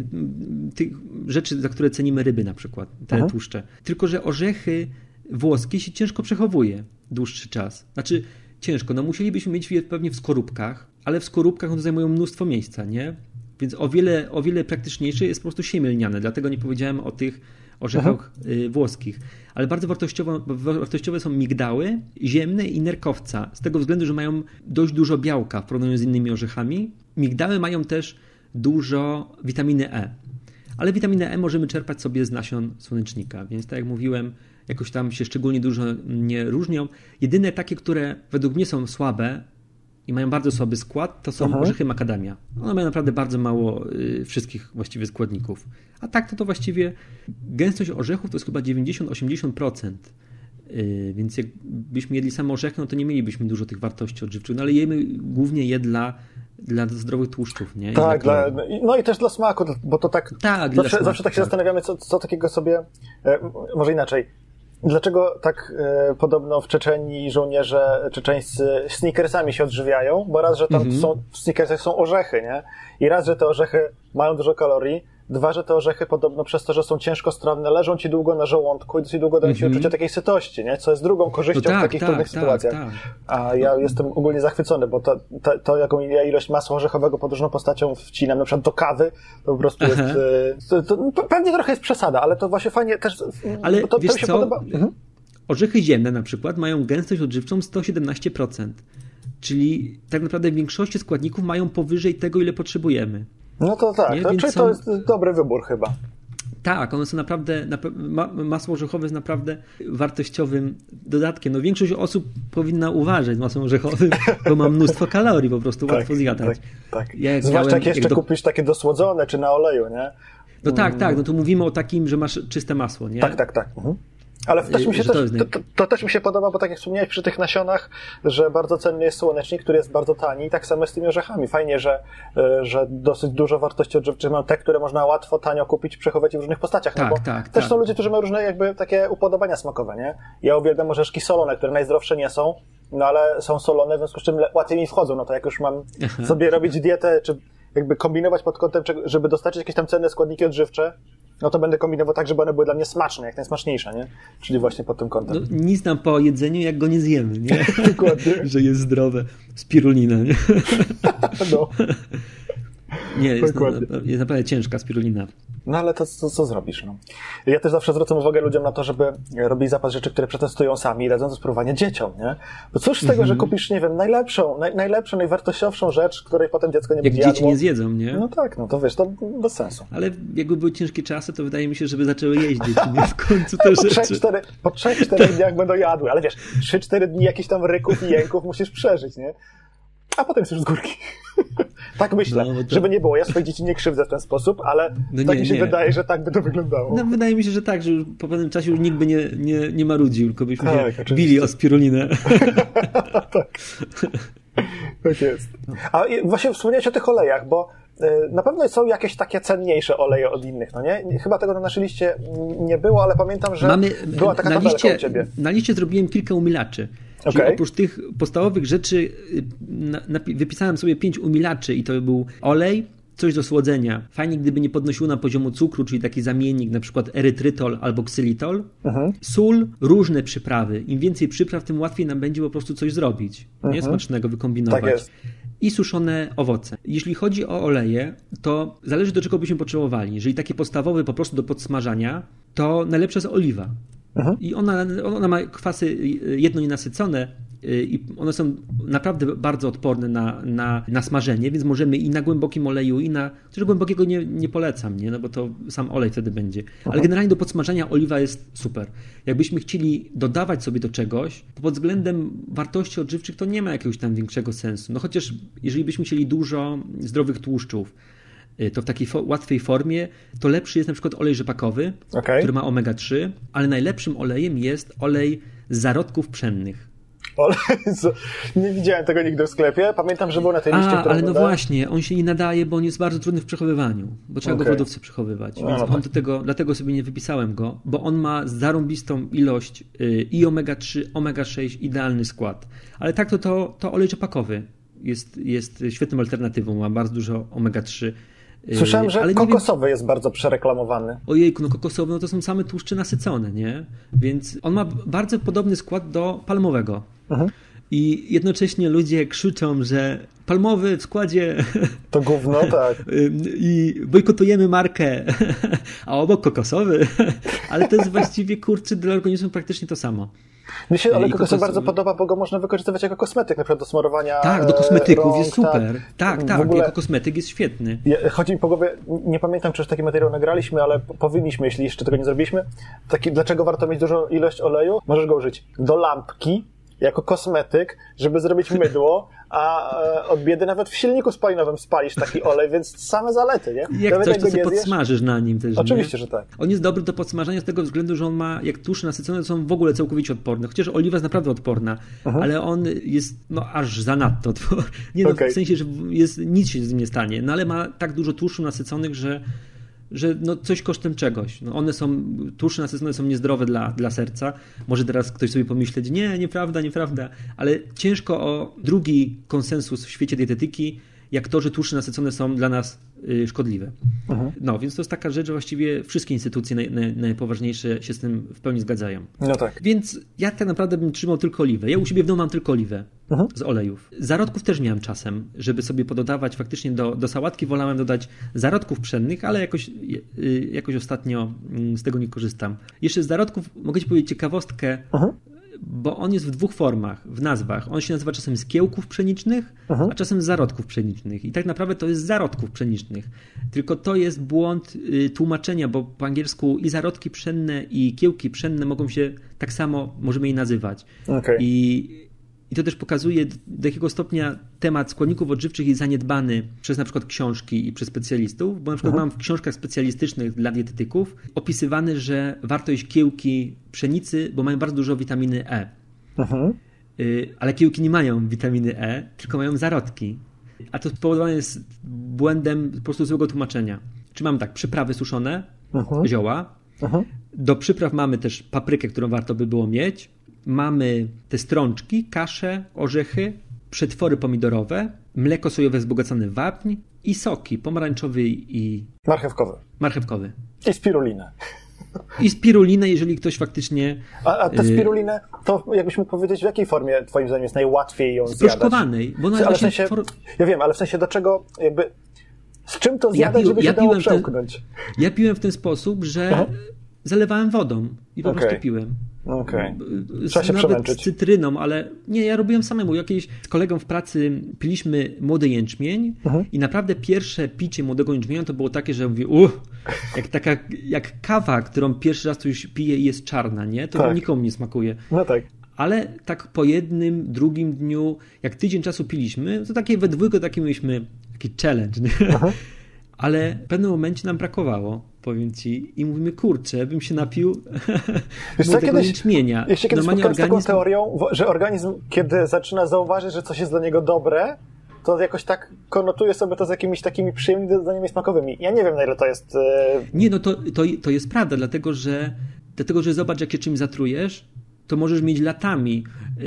ty, rzeczy, za które cenimy ryby na przykład, te Aha. tłuszcze. Tylko, że orzechy włoskie się ciężko przechowuje dłuższy czas. Znaczy, ciężko. No musielibyśmy mieć je pewnie w skorupkach, ale w skorupkach one zajmują mnóstwo miejsca, nie? Więc o wiele, o wiele praktyczniejsze jest po prostu siemielniane, dlatego nie powiedziałem o tych orzechach Aha. Y, włoskich. Ale bardzo wartościowe, wartościowe są migdały, ziemne i nerkowca, z tego względu, że mają dość dużo białka w porównaniu z innymi orzechami. Migdały mają też dużo witaminy E. Ale witaminę E możemy czerpać sobie z nasion słonecznika, więc tak jak mówiłem, jakoś tam się szczególnie dużo nie różnią. Jedyne takie, które według mnie są słabe i mają bardzo słaby skład, to są Aha. orzechy makadamia. One mają naprawdę bardzo mało y, wszystkich właściwie składników. A tak to to właściwie gęstość orzechów to jest chyba 90-80%. Y, więc jakbyśmy jedli same orzechy, no to nie mielibyśmy dużo tych wartości odżywczych, no ale jemy głównie je dla, dla zdrowych tłuszczów, nie?
tak, dla, no i też dla smaku, bo to tak, tak zawsze, zawsze tak się tak. zastanawiamy, co, co takiego sobie, e, może inaczej, Dlaczego tak e, podobno w Czeczeni żołnierze czeczeńscy sneakersami się odżywiają? Bo raz, że tam -hmm. są, w sneakersach są orzechy, nie? I raz, że te orzechy mają dużo kalorii, Dwa, że te orzechy podobno przez to, że są ciężkostrawne, leżą ci długo na żołądku i dosyć długo dają ci mm -hmm. uczucie takiej sytości, nie? Co jest drugą korzyścią no tak, w takich tak, trudnych tak, sytuacjach. Tak. A ja jestem ogólnie zachwycony, bo to, to, to, jaką ja ilość masła orzechowego pod różną postacią wcinam, na przykład do kawy, to po prostu Aha. jest... E, to, to, pewnie trochę jest przesada, ale to właśnie fajnie też...
Ale to, wiesz to się co? podoba. Mhm. Orzechy ziemne na przykład mają gęstość odżywczą 117%. Czyli tak naprawdę w większości składników mają powyżej tego, ile potrzebujemy.
No to tak, to, czyli są... to jest dobry wybór chyba.
Tak, one są naprawdę, ma, masło orzechowe jest naprawdę wartościowym dodatkiem. No większość osób powinna uważać z masłem orzechowym, bo ma mnóstwo kalorii, po prostu tak, łatwo zjadać.
Tak, tak. Ja jak Zwłaszcza jak jeszcze jak do... kupisz takie dosłodzone, czy na oleju, nie?
No tak, tak, no to mówimy o takim, że masz czyste masło, nie?
Tak, tak, tak. Mhm. Ale też mi się też, to, to, to, też mi się podoba, bo tak jak wspomniałeś przy tych nasionach, że bardzo cenny jest słonecznik, który jest bardzo tani i tak samo z tymi orzechami. Fajnie, że, e, że dosyć dużo wartości odżywczych mają te, które można łatwo, tanio kupić i przechowywać w różnych postaciach.
Tak,
no bo
tak,
też
tak.
są ludzie, którzy mają różne jakby takie upodobania smakowe, nie? Ja uwielbiam orzeszki solone, które najzdrowsze nie są, no ale są solone, w związku z czym łatwiej mi wchodzą. No to jak już mam sobie robić dietę, czy jakby kombinować pod kątem, żeby dostarczyć jakieś tam cenne składniki odżywcze, no to będę kombinował tak, żeby one były dla mnie smaczne, jak najsmaczniejsze, nie? Czyli właśnie pod tym kątem.
No, nic nam po jedzeniu, jak go nie zjemy, nie? Dokładnie. że jest zdrowe. Spirulina, nie? no. Nie, jest, jest naprawdę ciężka spirulina.
No ale to, to co zrobisz? No? Ja też zawsze zwracam uwagę ludziom na to, żeby robili zapas rzeczy, które przetestują sami i dadzą do spróbowania dzieciom, nie? Bo cóż z tego, mm -hmm. że kupisz, nie wiem, najlepszą, naj, najlepszą, najwartościowszą rzecz, której potem dziecko nie
Jak
będzie
dzieci
jadło.
nie zjedzą, nie?
No tak, no to wiesz, to bez sensu.
Ale jakby były ciężkie czasy, to wydaje mi się, żeby zaczęły jeść dzieci, nie? W końcu te
po
rzeczy.
3, po 3-4 dniach będą jadły, ale wiesz, 3-4 dni jakichś tam ryków i jęków musisz przeżyć, nie? A potem już z górki. tak myślę, no, to... żeby nie było. Ja swoje dzieci nie krzywdzę w ten sposób, ale no tak nie, mi się nie. wydaje, że tak by to wyglądało.
No, wydaje mi się, że tak, że już po pewnym czasie już nikt by nie, nie, nie marudził, tylko byśmy tak, się oczywiście. bili o spirulinę.
tak. tak jest. A właśnie wspomniałeś o tych olejach, bo na pewno są jakieś takie cenniejsze oleje od innych, no nie? Chyba tego na naszej liście nie było, ale pamiętam, że Mamy, była taka na tabelka liście, u ciebie.
Na liście zrobiłem kilka umilaczy. Czyli okay. oprócz tych podstawowych rzeczy y, na, na, wypisałem sobie pięć umilaczy i to był olej, coś do słodzenia. Fajnie, gdyby nie podnosiło na poziomu cukru, czyli taki zamiennik, na przykład erytrytol albo ksylitol. Uh-huh. Sól, różne przyprawy. Im więcej przypraw, tym łatwiej nam będzie po prostu coś zrobić. Nie smacznego wykombinować. Tak jest. I suszone owoce. Jeśli chodzi o oleje, to zależy do czego byśmy potrzebowali. Jeżeli takie podstawowe po prostu do podsmażania, to najlepsza jest oliwa. Aha. I ona, ona ma kwasy jedno nienasycone y, i one są naprawdę bardzo odporne na, na, na smażenie, więc możemy i na głębokim oleju, i na. Chociaż głębokiego nie, nie polecam, nie? No bo to sam olej wtedy będzie. Aha. Ale generalnie do podsmażania oliwa jest super. Jakbyśmy chcieli dodawać sobie do czegoś, to pod względem wartości odżywczych to nie ma jakiegoś tam większego sensu. No chociaż jeżeli byśmy chcieli dużo zdrowych tłuszczów, to w takiej łatwej formie, to lepszy jest na przykład olej rzepakowy, okay. który ma omega-3, ale najlepszym olejem jest olej z zarodków pszennych.
Olej, nie widziałem tego nigdy w sklepie. Pamiętam, że był na tej liście.
A, ale no właśnie, on się nie nadaje, bo on jest bardzo trudny w przechowywaniu, bo trzeba okay. go w lodówce przechowywać. No, więc no, on tak. do tego, dlatego sobie nie wypisałem go, bo on ma zarąbistą ilość y, i omega-3, omega-6, idealny skład. Ale tak to, to, to olej rzepakowy jest, jest świetną alternatywą, ma bardzo dużo omega-3
Słyszałem, że ale kokosowy wiem, jest bardzo przereklamowany.
Ojejku, no kokosowy no to są same tłuszcze nasycone, nie? Więc on ma bardzo podobny skład do palmowego. Mhm. I jednocześnie ludzie krzyczą, że palmowy w składzie.
To gówno, tak.
I bojkotujemy markę, a obok kokosowy. Ale to jest właściwie kurczę dla organizmu praktycznie to samo.
Mi się olej kokosowy bardzo podoba, bo go można wykorzystywać jako kosmetyk, na przykład do smarowania
Tak, do kosmetyków rąk, jest super. Tak, tak, tak ogóle, jako kosmetyk jest świetny.
Chodzi mi po głowie, nie pamiętam, czy już taki materiał nagraliśmy, ale powinniśmy, jeśli jeszcze tego nie zrobiliśmy. Taki, dlaczego warto mieć dużą ilość oleju? Możesz go użyć do lampki, jako kosmetyk, żeby zrobić mydło, a e, od biedy nawet w silniku spalinowym spalisz taki olej, więc same zalety, nie?
Jak nawet coś, to sobie podsmażysz na nim też,
Oczywiście,
nie?
że tak.
On jest dobry do podsmażania z tego względu, że on ma, jak tłuszcze nasycone, to są w ogóle całkowicie odporne. Chociaż oliwa jest naprawdę odporna, Aha. ale on jest no aż zanadto odporny. Nie no, okay. w sensie, że jest, nic się z nim nie stanie, no ale ma tak dużo tłuszczu nasyconych, że że no coś kosztem czegoś. No one są, tłuszcze nasycone są niezdrowe dla, dla serca. Może teraz ktoś sobie pomyśleć, nie, nieprawda, nieprawda, ale ciężko o drugi konsensus w świecie dietetyki, jak to, że tłuszcze nasycone są dla nas y, szkodliwe. Mhm. No, więc to jest taka rzecz, że właściwie wszystkie instytucje naj, naj, najpoważniejsze się z tym w pełni zgadzają.
No tak.
Więc ja tak naprawdę bym trzymał tylko oliwę. Ja u siebie w domu mam tylko oliwę mhm. z olejów. Zarodków też miałem czasem, żeby sobie pododawać faktycznie do, do sałatki wolałem dodać zarodków pszennych, ale jakoś, y, jakoś ostatnio mm, z tego nie korzystam. Jeszcze z zarodków mogę ci powiedzieć ciekawostkę, mhm bo on jest w dwóch formach, w nazwach. On się nazywa czasem z kiełków pszenicznych,
Mhm.
a czasem z zarodków pszenicznych. I tak naprawdę to jest z zarodków pszenicznych. Tylko to jest błąd y, tłumaczenia, bo po angielsku i zarodki pszenne, i kiełki pszenne mogą się tak samo, możemy je nazywać.
Okej.
I, I to też pokazuje, do jakiego stopnia temat składników odżywczych jest zaniedbany przez na przykład książki i przez specjalistów, bo na przykład mam w książkach specjalistycznych dla dietetyków opisywane, że warto jeść kiełki pszenicy, bo mają bardzo dużo witaminy E.
Mhm.
Y, Ale kiełki nie mają witaminy E, tylko mają zarodki. A to spowodowane jest błędem po prostu złego tłumaczenia. Czy mamy tak, przyprawy suszone,
Mhm.
zioła.
Mhm.
Do przypraw mamy też paprykę, którą warto by było mieć. Mamy te strączki, kasze, orzechy, przetwory pomidorowe, mleko sojowe wzbogacone w wapń i soki pomarańczowy i
Marchewkowy.
marchewkowy.
I spirulinę.
I spirulinę, jeżeli ktoś faktycznie
A, a tę
Y-
spirulinę, to jakbyś mógł powiedzieć, w jakiej formie twoim zdaniem jest najłatwiej ją zjadać?
sproszkowanej, bo
Ale w sensie,
for...
ja wiem, ale w sensie do czego jakby, z czym to zjadać,
pił-
żeby się
ja
dało
piłem ten-
przełknąć?
Ja piłem w ten sposób, że
Aha.
zalewałem wodą i po
Okej.
prostu piłem.
Okej.
Z-
Trzeba się
nawet
przemęczyć.
z cytryną, ale nie, ja robiłem samemu. Jakiejś z kolegą w pracy piliśmy młody jęczmień
Mhm.
i naprawdę pierwsze picie młodego jęczmienia to było takie, że mówię, uff, jak taka, jak kawa, którą pierwszy raz coś piję i jest czarna, nie? To
Tak.
nikomu nie smakuje.
No tak.
Ale tak po jednym, drugim dniu, jak tydzień czasu piliśmy, to takie we dwójkę taki mieliśmy taki challenge? Ale w pewnym momencie nam brakowało, powiem ci, i mówimy, kurczę, bym się napił
Wiesz co, kiedyś-
jęczmienia.
Ja się kiedyś spotkałem z taką teorią, że organizm, kiedy zaczyna zauważyć, że coś jest dla niego dobre, to jakoś tak konotuje sobie to z jakimiś takimi przyjemnymi doznaniami smakowymi. Ja nie wiem, na ile to jest... e,
Nie, no to, to, to jest prawda, dlatego że, dlatego że zobacz, jak się czymś zatrujesz, to możesz mieć latami y,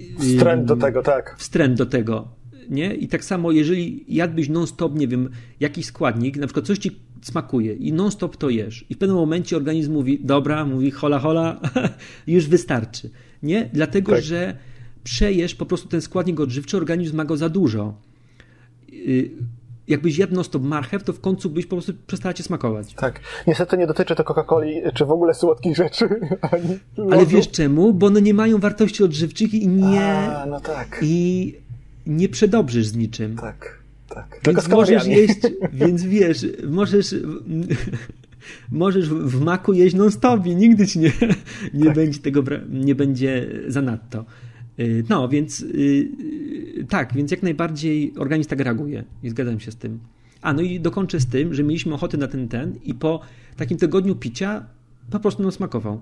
y,
Wstręt do tego, tak.
wstręt do tego. Nie? I tak samo, jeżeli jadłbyś non-stop, nie wiem, jakiś składnik, na przykład coś ci smakuje i non-stop to jesz, i w pewnym momencie organizm mówi, dobra, mówi hola, hola, już wystarczy. Nie? Dlatego,
Tak.
że przejesz po prostu ten składnik odżywczy, organizm ma go za dużo. Y, Jakbyś jadł non-stop marchew, to w końcu byś po prostu przestała cię smakować.
Tak. Niestety nie dotyczy to Coca-Coli, czy w ogóle słodkich rzeczy,
Ale wiesz czemu? Bo one nie mają wartości odżywczych i nie,
A, no tak.
i nie przedobrzysz z niczym.
Tak, tak. Tylko
Więc możesz jeść, więc wiesz, możesz, możesz w maku jeść non-stop i nigdy ci nie, nie
Tak.
będzie tego, nie będzie zanadto. Y, No, więc y, y, tak, więc jak najbardziej organizm tak reaguje i zgadzam się z tym. A, no i dokończę z tym, że mieliśmy ochotę na ten ten i po takim tygodniu picia po prostu nam smakował.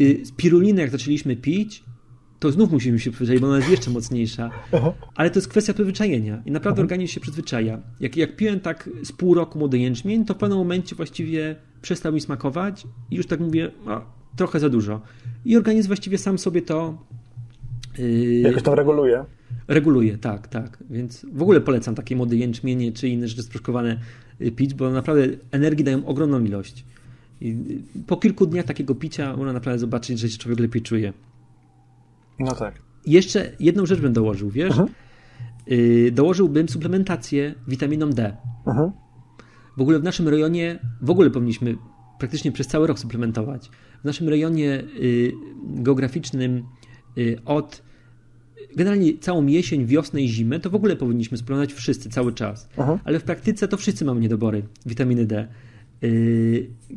Y, Spirulinę jak zaczęliśmy pić, to znów musimy się przyzwyczaić, bo ona jest jeszcze mocniejsza. Ale to jest kwestia przyzwyczajenia i naprawdę organizm się przyzwyczaja. Jak, jak piłem tak z pół roku młody jęczmień, to w pewnym momencie właściwie przestał mi smakować i już tak mówię, trochę za dużo. I organizm właściwie sam sobie to yy,
Jakoś tam reguluje.
reguluje, tak, tak. Więc w ogóle polecam takie młode jęczmienie czy inne rzeczy sproszkowane y, pić, bo naprawdę energii dają ogromną ilość. I y, po kilku dniach takiego picia można naprawdę zobaczyć, że się człowiek lepiej czuje.
No tak.
Jeszcze jedną rzecz bym dołożył, wiesz?
Mhm.
Yy, dołożyłbym suplementację witaminą D.
Mhm.
W ogóle w naszym rejonie, w ogóle powinniśmy praktycznie przez cały rok suplementować. W naszym rejonie y, geograficznym y, od generalnie całą jesień, wiosnę i zimę, to w ogóle powinniśmy suplementować wszyscy cały czas.
Mhm.
Ale w praktyce to wszyscy mamy niedobory witaminy D.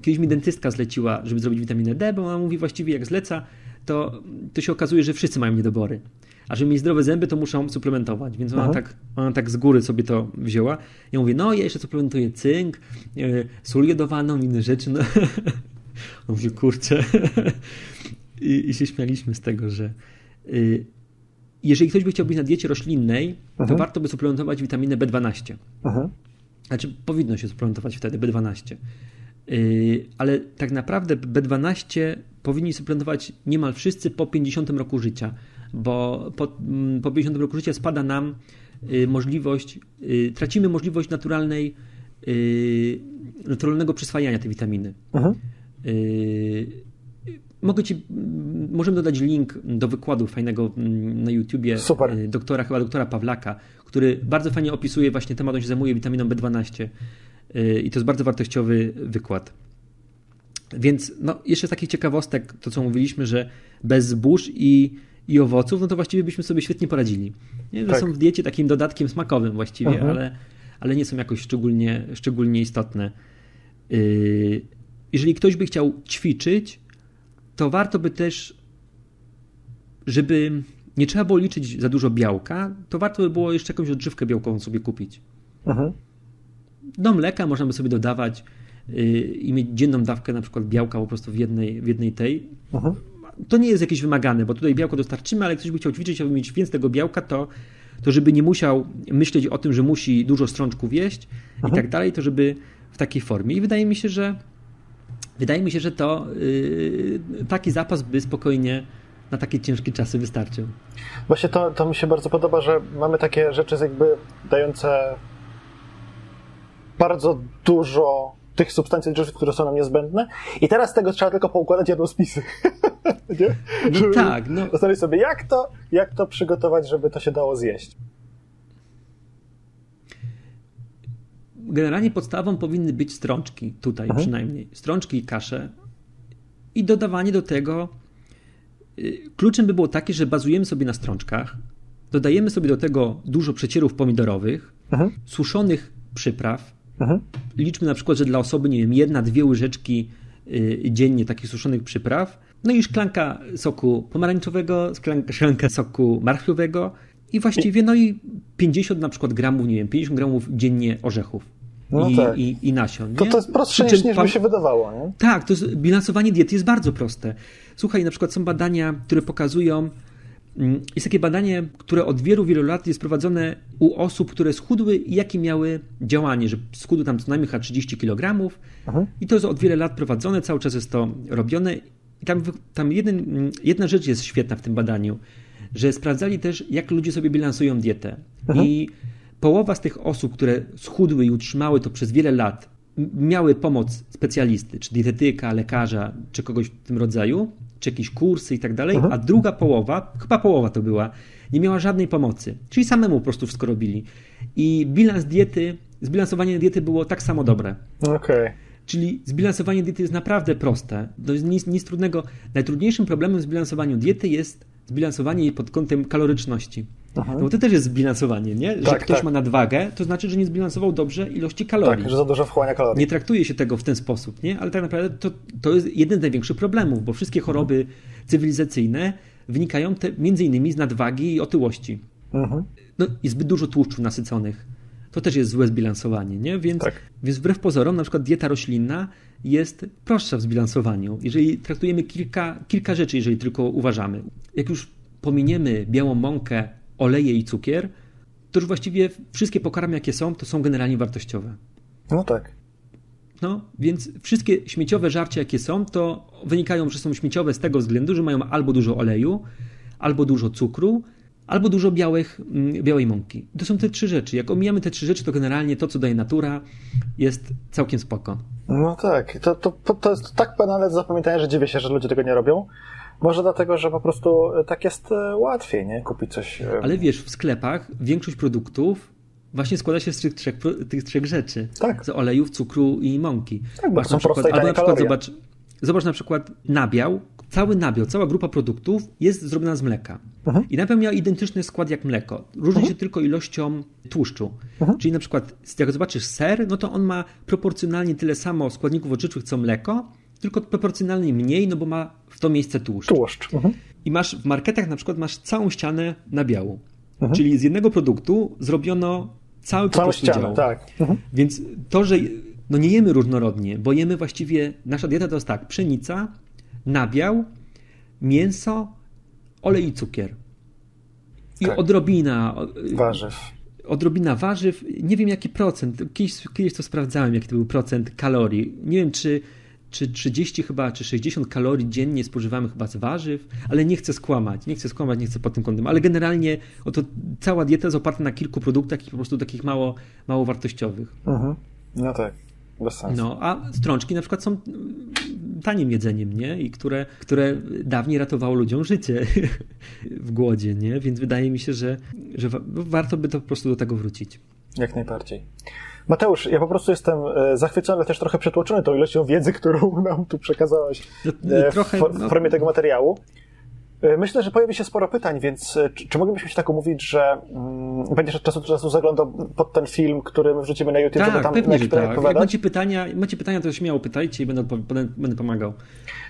Kiedyś mi dentystka zleciła, żeby zrobić witaminę D, bo ona mówi właściwie jak zleca, to, to się okazuje, że wszyscy mają niedobory. A żeby mieć zdrowe zęby, to muszą suplementować. Więc ona, tak, ona tak z góry sobie to wzięła. Ja mówię, no ja jeszcze suplementuję cynk, yy, sól jodowaną, inne rzeczy. No. On mówi, kurczę. I, I się śmialiśmy z tego, że yy, jeżeli ktoś by chciał być na diecie roślinnej, to
Mhm.
warto by suplementować witaminę B12.
Mhm.
Znaczy, powinno się suplementować wtedy B12. Yy, ale tak naprawdę B12 powinni suplementować niemal wszyscy po 50 roku życia, bo po, mm, po 50 roku życia spada nam yy, możliwość, yy, tracimy możliwość naturalnej, naturalnego przyswajania tej witaminy.
Mhm.
Mogę ci, możemy dodać link do wykładu fajnego mm, na YouTubie
Super.
doktora, chyba doktora Pawlaka, który bardzo fajnie opisuje właśnie temat, on się zajmuje witaminą B12 yy, i to jest bardzo wartościowy wykład. Więc no, jeszcze z takich ciekawostek, to co mówiliśmy, że bez zbóż i, i owoców, no to właściwie byśmy sobie świetnie poradzili. Nie? Że
Tak.
są w diecie takim dodatkiem smakowym właściwie,
Mhm.
ale, ale nie są jakoś szczególnie, szczególnie istotne. Yy, jeżeli ktoś by chciał ćwiczyć, to warto by też, żeby nie trzeba było liczyć za dużo białka, to warto by było jeszcze jakąś odżywkę białkową sobie kupić.
Mhm.
Do mleka można by sobie dodawać yy, i mieć dzienną dawkę na przykład białka po prostu w jednej, w jednej tej.
Mhm.
To nie jest jakieś wymagane, bo tutaj białko dostarczymy, ale jak ktoś by chciał ćwiczyć, aby mieć więcej tego białka, to, to żeby nie musiał myśleć o tym, że musi dużo strączków jeść i tak dalej, to żeby w takiej formie. I wydaje mi się, że wydaje mi się, że to yy, taki zapas by spokojnie na takie ciężkie czasy wystarczył.
Właśnie to, to mi się bardzo podoba, że mamy takie rzeczy jakby dające bardzo dużo tych substancji odżywczych, które są nam niezbędne i teraz tego trzeba tylko poukładać jadłospisy. Nie? Żeby
tak, no.
Zastanowić sobie, jak to, jak to przygotować, żeby to się dało zjeść.
Generalnie podstawą powinny być strączki, tutaj
Mhm.
przynajmniej. Strączki i kasze. I dodawanie do tego. y, Kluczem by było takie, że bazujemy sobie na strączkach, dodajemy sobie do tego dużo przecierów pomidorowych,
Mhm.
suszonych przypraw.
Mhm.
Liczmy na przykład, że dla osoby, nie wiem, jedna, dwie łyżeczki y, dziennie takich suszonych przypraw. No i szklanka soku pomarańczowego, szklanka, szklanka soku marchwiowego i właściwie, no i 50 na przykład gramów, nie wiem, 50 gramów dziennie orzechów.
No
i,
tak.
i, I nasion.
To, to jest prostsze niż, niż by się wydawało. Nie?
tak, to jest, bilansowanie diety jest bardzo proste. Słuchaj, na przykład są badania, które pokazują, jest takie badanie, które od wielu, wielu lat jest prowadzone u osób, które schudły i jakie miały działanie, że schudły tam co najmniej chyba 30 kg i to jest od wielu lat prowadzone, cały czas jest to robione. I tam, tam jeden, mm, jedna rzecz jest świetna w tym badaniu, że sprawdzali też, jak ludzie sobie bilansują dietę. I połowa z tych osób, które schudły i utrzymały to przez wiele lat, miały pomoc specjalisty, czy dietetyka, lekarza, czy kogoś w tym rodzaju, czy jakieś kursy i tak dalej, a druga połowa, chyba połowa to była, nie miała żadnej pomocy. Czyli samemu po prostu wszystko robili. I bilans diety, zbilansowanie diety było tak samo dobre.
Okej.
Czyli zbilansowanie diety jest naprawdę proste. To jest nic, nic trudnego. Najtrudniejszym problemem w zbilansowaniu diety jest zbilansowanie jej pod kątem kaloryczności. No bo to też jest zbilansowanie, nie? Że
Mhm. Tak,
ktoś
tak.
ma nadwagę, to znaczy, że nie zbilansował dobrze ilości kalorii.
Tak, że za dużo wchłania kalorii.
Nie traktuje się tego w ten sposób, nie? Ale tak naprawdę to, to jest jeden z największych problemów, bo wszystkie choroby cywilizacyjne wynikają te, między innymi z nadwagi i otyłości.
Mhm.
No i zbyt dużo tłuszczów nasyconych. To też jest złe zbilansowanie, nie? Więc,
Tak.
więc wbrew pozorom, na przykład dieta roślinna jest prostsza w zbilansowaniu. Jeżeli traktujemy kilka, kilka rzeczy, jeżeli tylko uważamy. Jak już pominiemy białą mąkę, oleje i cukier, to już właściwie wszystkie pokarmy, jakie są, to są generalnie wartościowe.
No tak.
No, więc wszystkie śmieciowe żarcia, jakie są, to wynikają, że są śmieciowe z tego względu, że mają albo dużo oleju, albo dużo cukru, albo dużo białych, mm, białej mąki. To są te trzy rzeczy. Jak omijamy te trzy rzeczy, to generalnie to, co daje natura, jest całkiem spoko.
No tak. To, to, to jest tak banalne do zapamiętania, że dziwię się, że ludzie tego nie robią. Może dlatego, że po prostu e, tak jest e, łatwiej, nie? Kupić coś. e,
Ale wiesz, w sklepach większość produktów właśnie składa się z tych trzech, tych trzech rzeczy.
Tak.
Z olejów, cukru i mąki.
Tak, bo
Masz
są
na przykład, albo na przykład
kalorie.
zobacz, zobacz na przykład nabiał. Cały nabiał, cała grupa produktów jest zrobiona z mleka.
Mhm.
I nabiał miał identyczny skład jak mleko. Różni się tylko ilością tłuszczu.
Mhm.
Czyli na przykład jak zobaczysz ser, no to on ma proporcjonalnie tyle samo składników odżywczych co mleko, tylko proporcjonalnie mniej, no bo ma w to miejsce tłuszcz.
Tłuszcz. Mhm.
I masz w marketach na przykład masz całą ścianę nabiału.
Mhm.
Czyli z jednego produktu zrobiono cały
Całą ścianę,
dział.
tak. Mhm.
Więc to, że no nie jemy różnorodnie, bo jemy właściwie, nasza dieta to jest tak, pszenica, nabiał, mięso, olej i cukier. I
Tak.
odrobina,
Warzyw.
odrobina warzyw, nie wiem jaki procent, kiedyś, kiedyś to sprawdzałem, jaki to był procent kalorii. Nie wiem, czy, czy 30 chyba, czy 60 kalorii dziennie spożywamy chyba z warzyw, ale nie chcę skłamać, nie chcę skłamać, nie chcę pod tym kątem, ale generalnie oto cała dieta jest oparta na kilku produktach i po prostu takich mało, mało wartościowych.
Mhm. No tak. Bez sensu.
No, a strączki na przykład są mm, tanim jedzeniem, nie? I które, które dawniej ratowało ludziom życie w głodzie, nie? Więc wydaje mi się, że, że wa- warto by to po prostu do tego wrócić.
Jak najbardziej. Mateusz, ja po prostu jestem e, zachwycony, ale też trochę przytłoczony tą ilością wiedzy, którą nam tu przekazałeś e, w
no.
formie tego materiału. E, Myślę, że pojawi się sporo pytań, więc e, czy, czy moglibyśmy się tak umówić, że mm, będziesz od czasu do czasu zaglądał pod ten film, który my wrzucimy na YouTube, żeby
Tak,
tam na
pewnie,
jakieś
że
pytania
tak. Jak
odpowiadać?
macie pytania, macie pytania, to śmiało pytajcie i będę, będę, pomagał.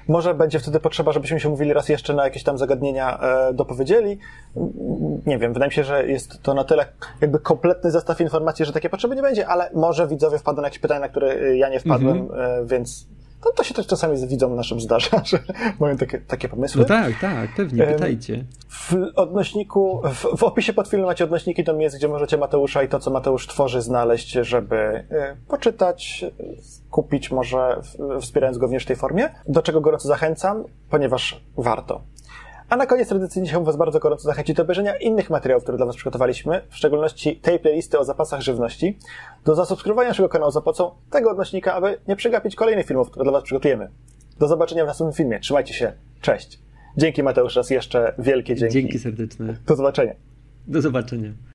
Może będzie wtedy potrzeba, żebyśmy się mówili raz jeszcze na jakieś tam zagadnienia e, dopowiedzieli. Nie wiem, wydaje mi się, że jest to na tyle jakby kompletny zestaw informacji, że takie potrzeby nie będzie, ale może widzowie wpadną na jakieś pytania, na które e, ja nie wpadłem,
Mhm.
e, więc to, to się też czasami z widzom naszym zdarza, że mają takie, takie pomysły.
No tak, tak, pewnie, pytajcie.
W odnośniku, w, w opisie pod filmem macie odnośniki do miejsc, gdzie możecie Mateusza i to, co Mateusz tworzy, znaleźć, żeby e, poczytać, kupić może, wspierając go w tej formie, do czego gorąco zachęcam, ponieważ warto. A na koniec tradycyjnie chciałbym Was bardzo gorąco zachęcić do obejrzenia innych materiałów, które dla Was przygotowaliśmy, w szczególności tej playlisty o zapasach żywności, do zasubskrybowania naszego kanału za pomocą tego odnośnika, aby nie przegapić kolejnych filmów, które dla Was przygotujemy. Do zobaczenia w następnym filmie. Trzymajcie się. Cześć. Dzięki Mateusz raz jeszcze wielkie dzięki.
Dzięki serdeczne.
Do zobaczenia.
Do zobaczenia.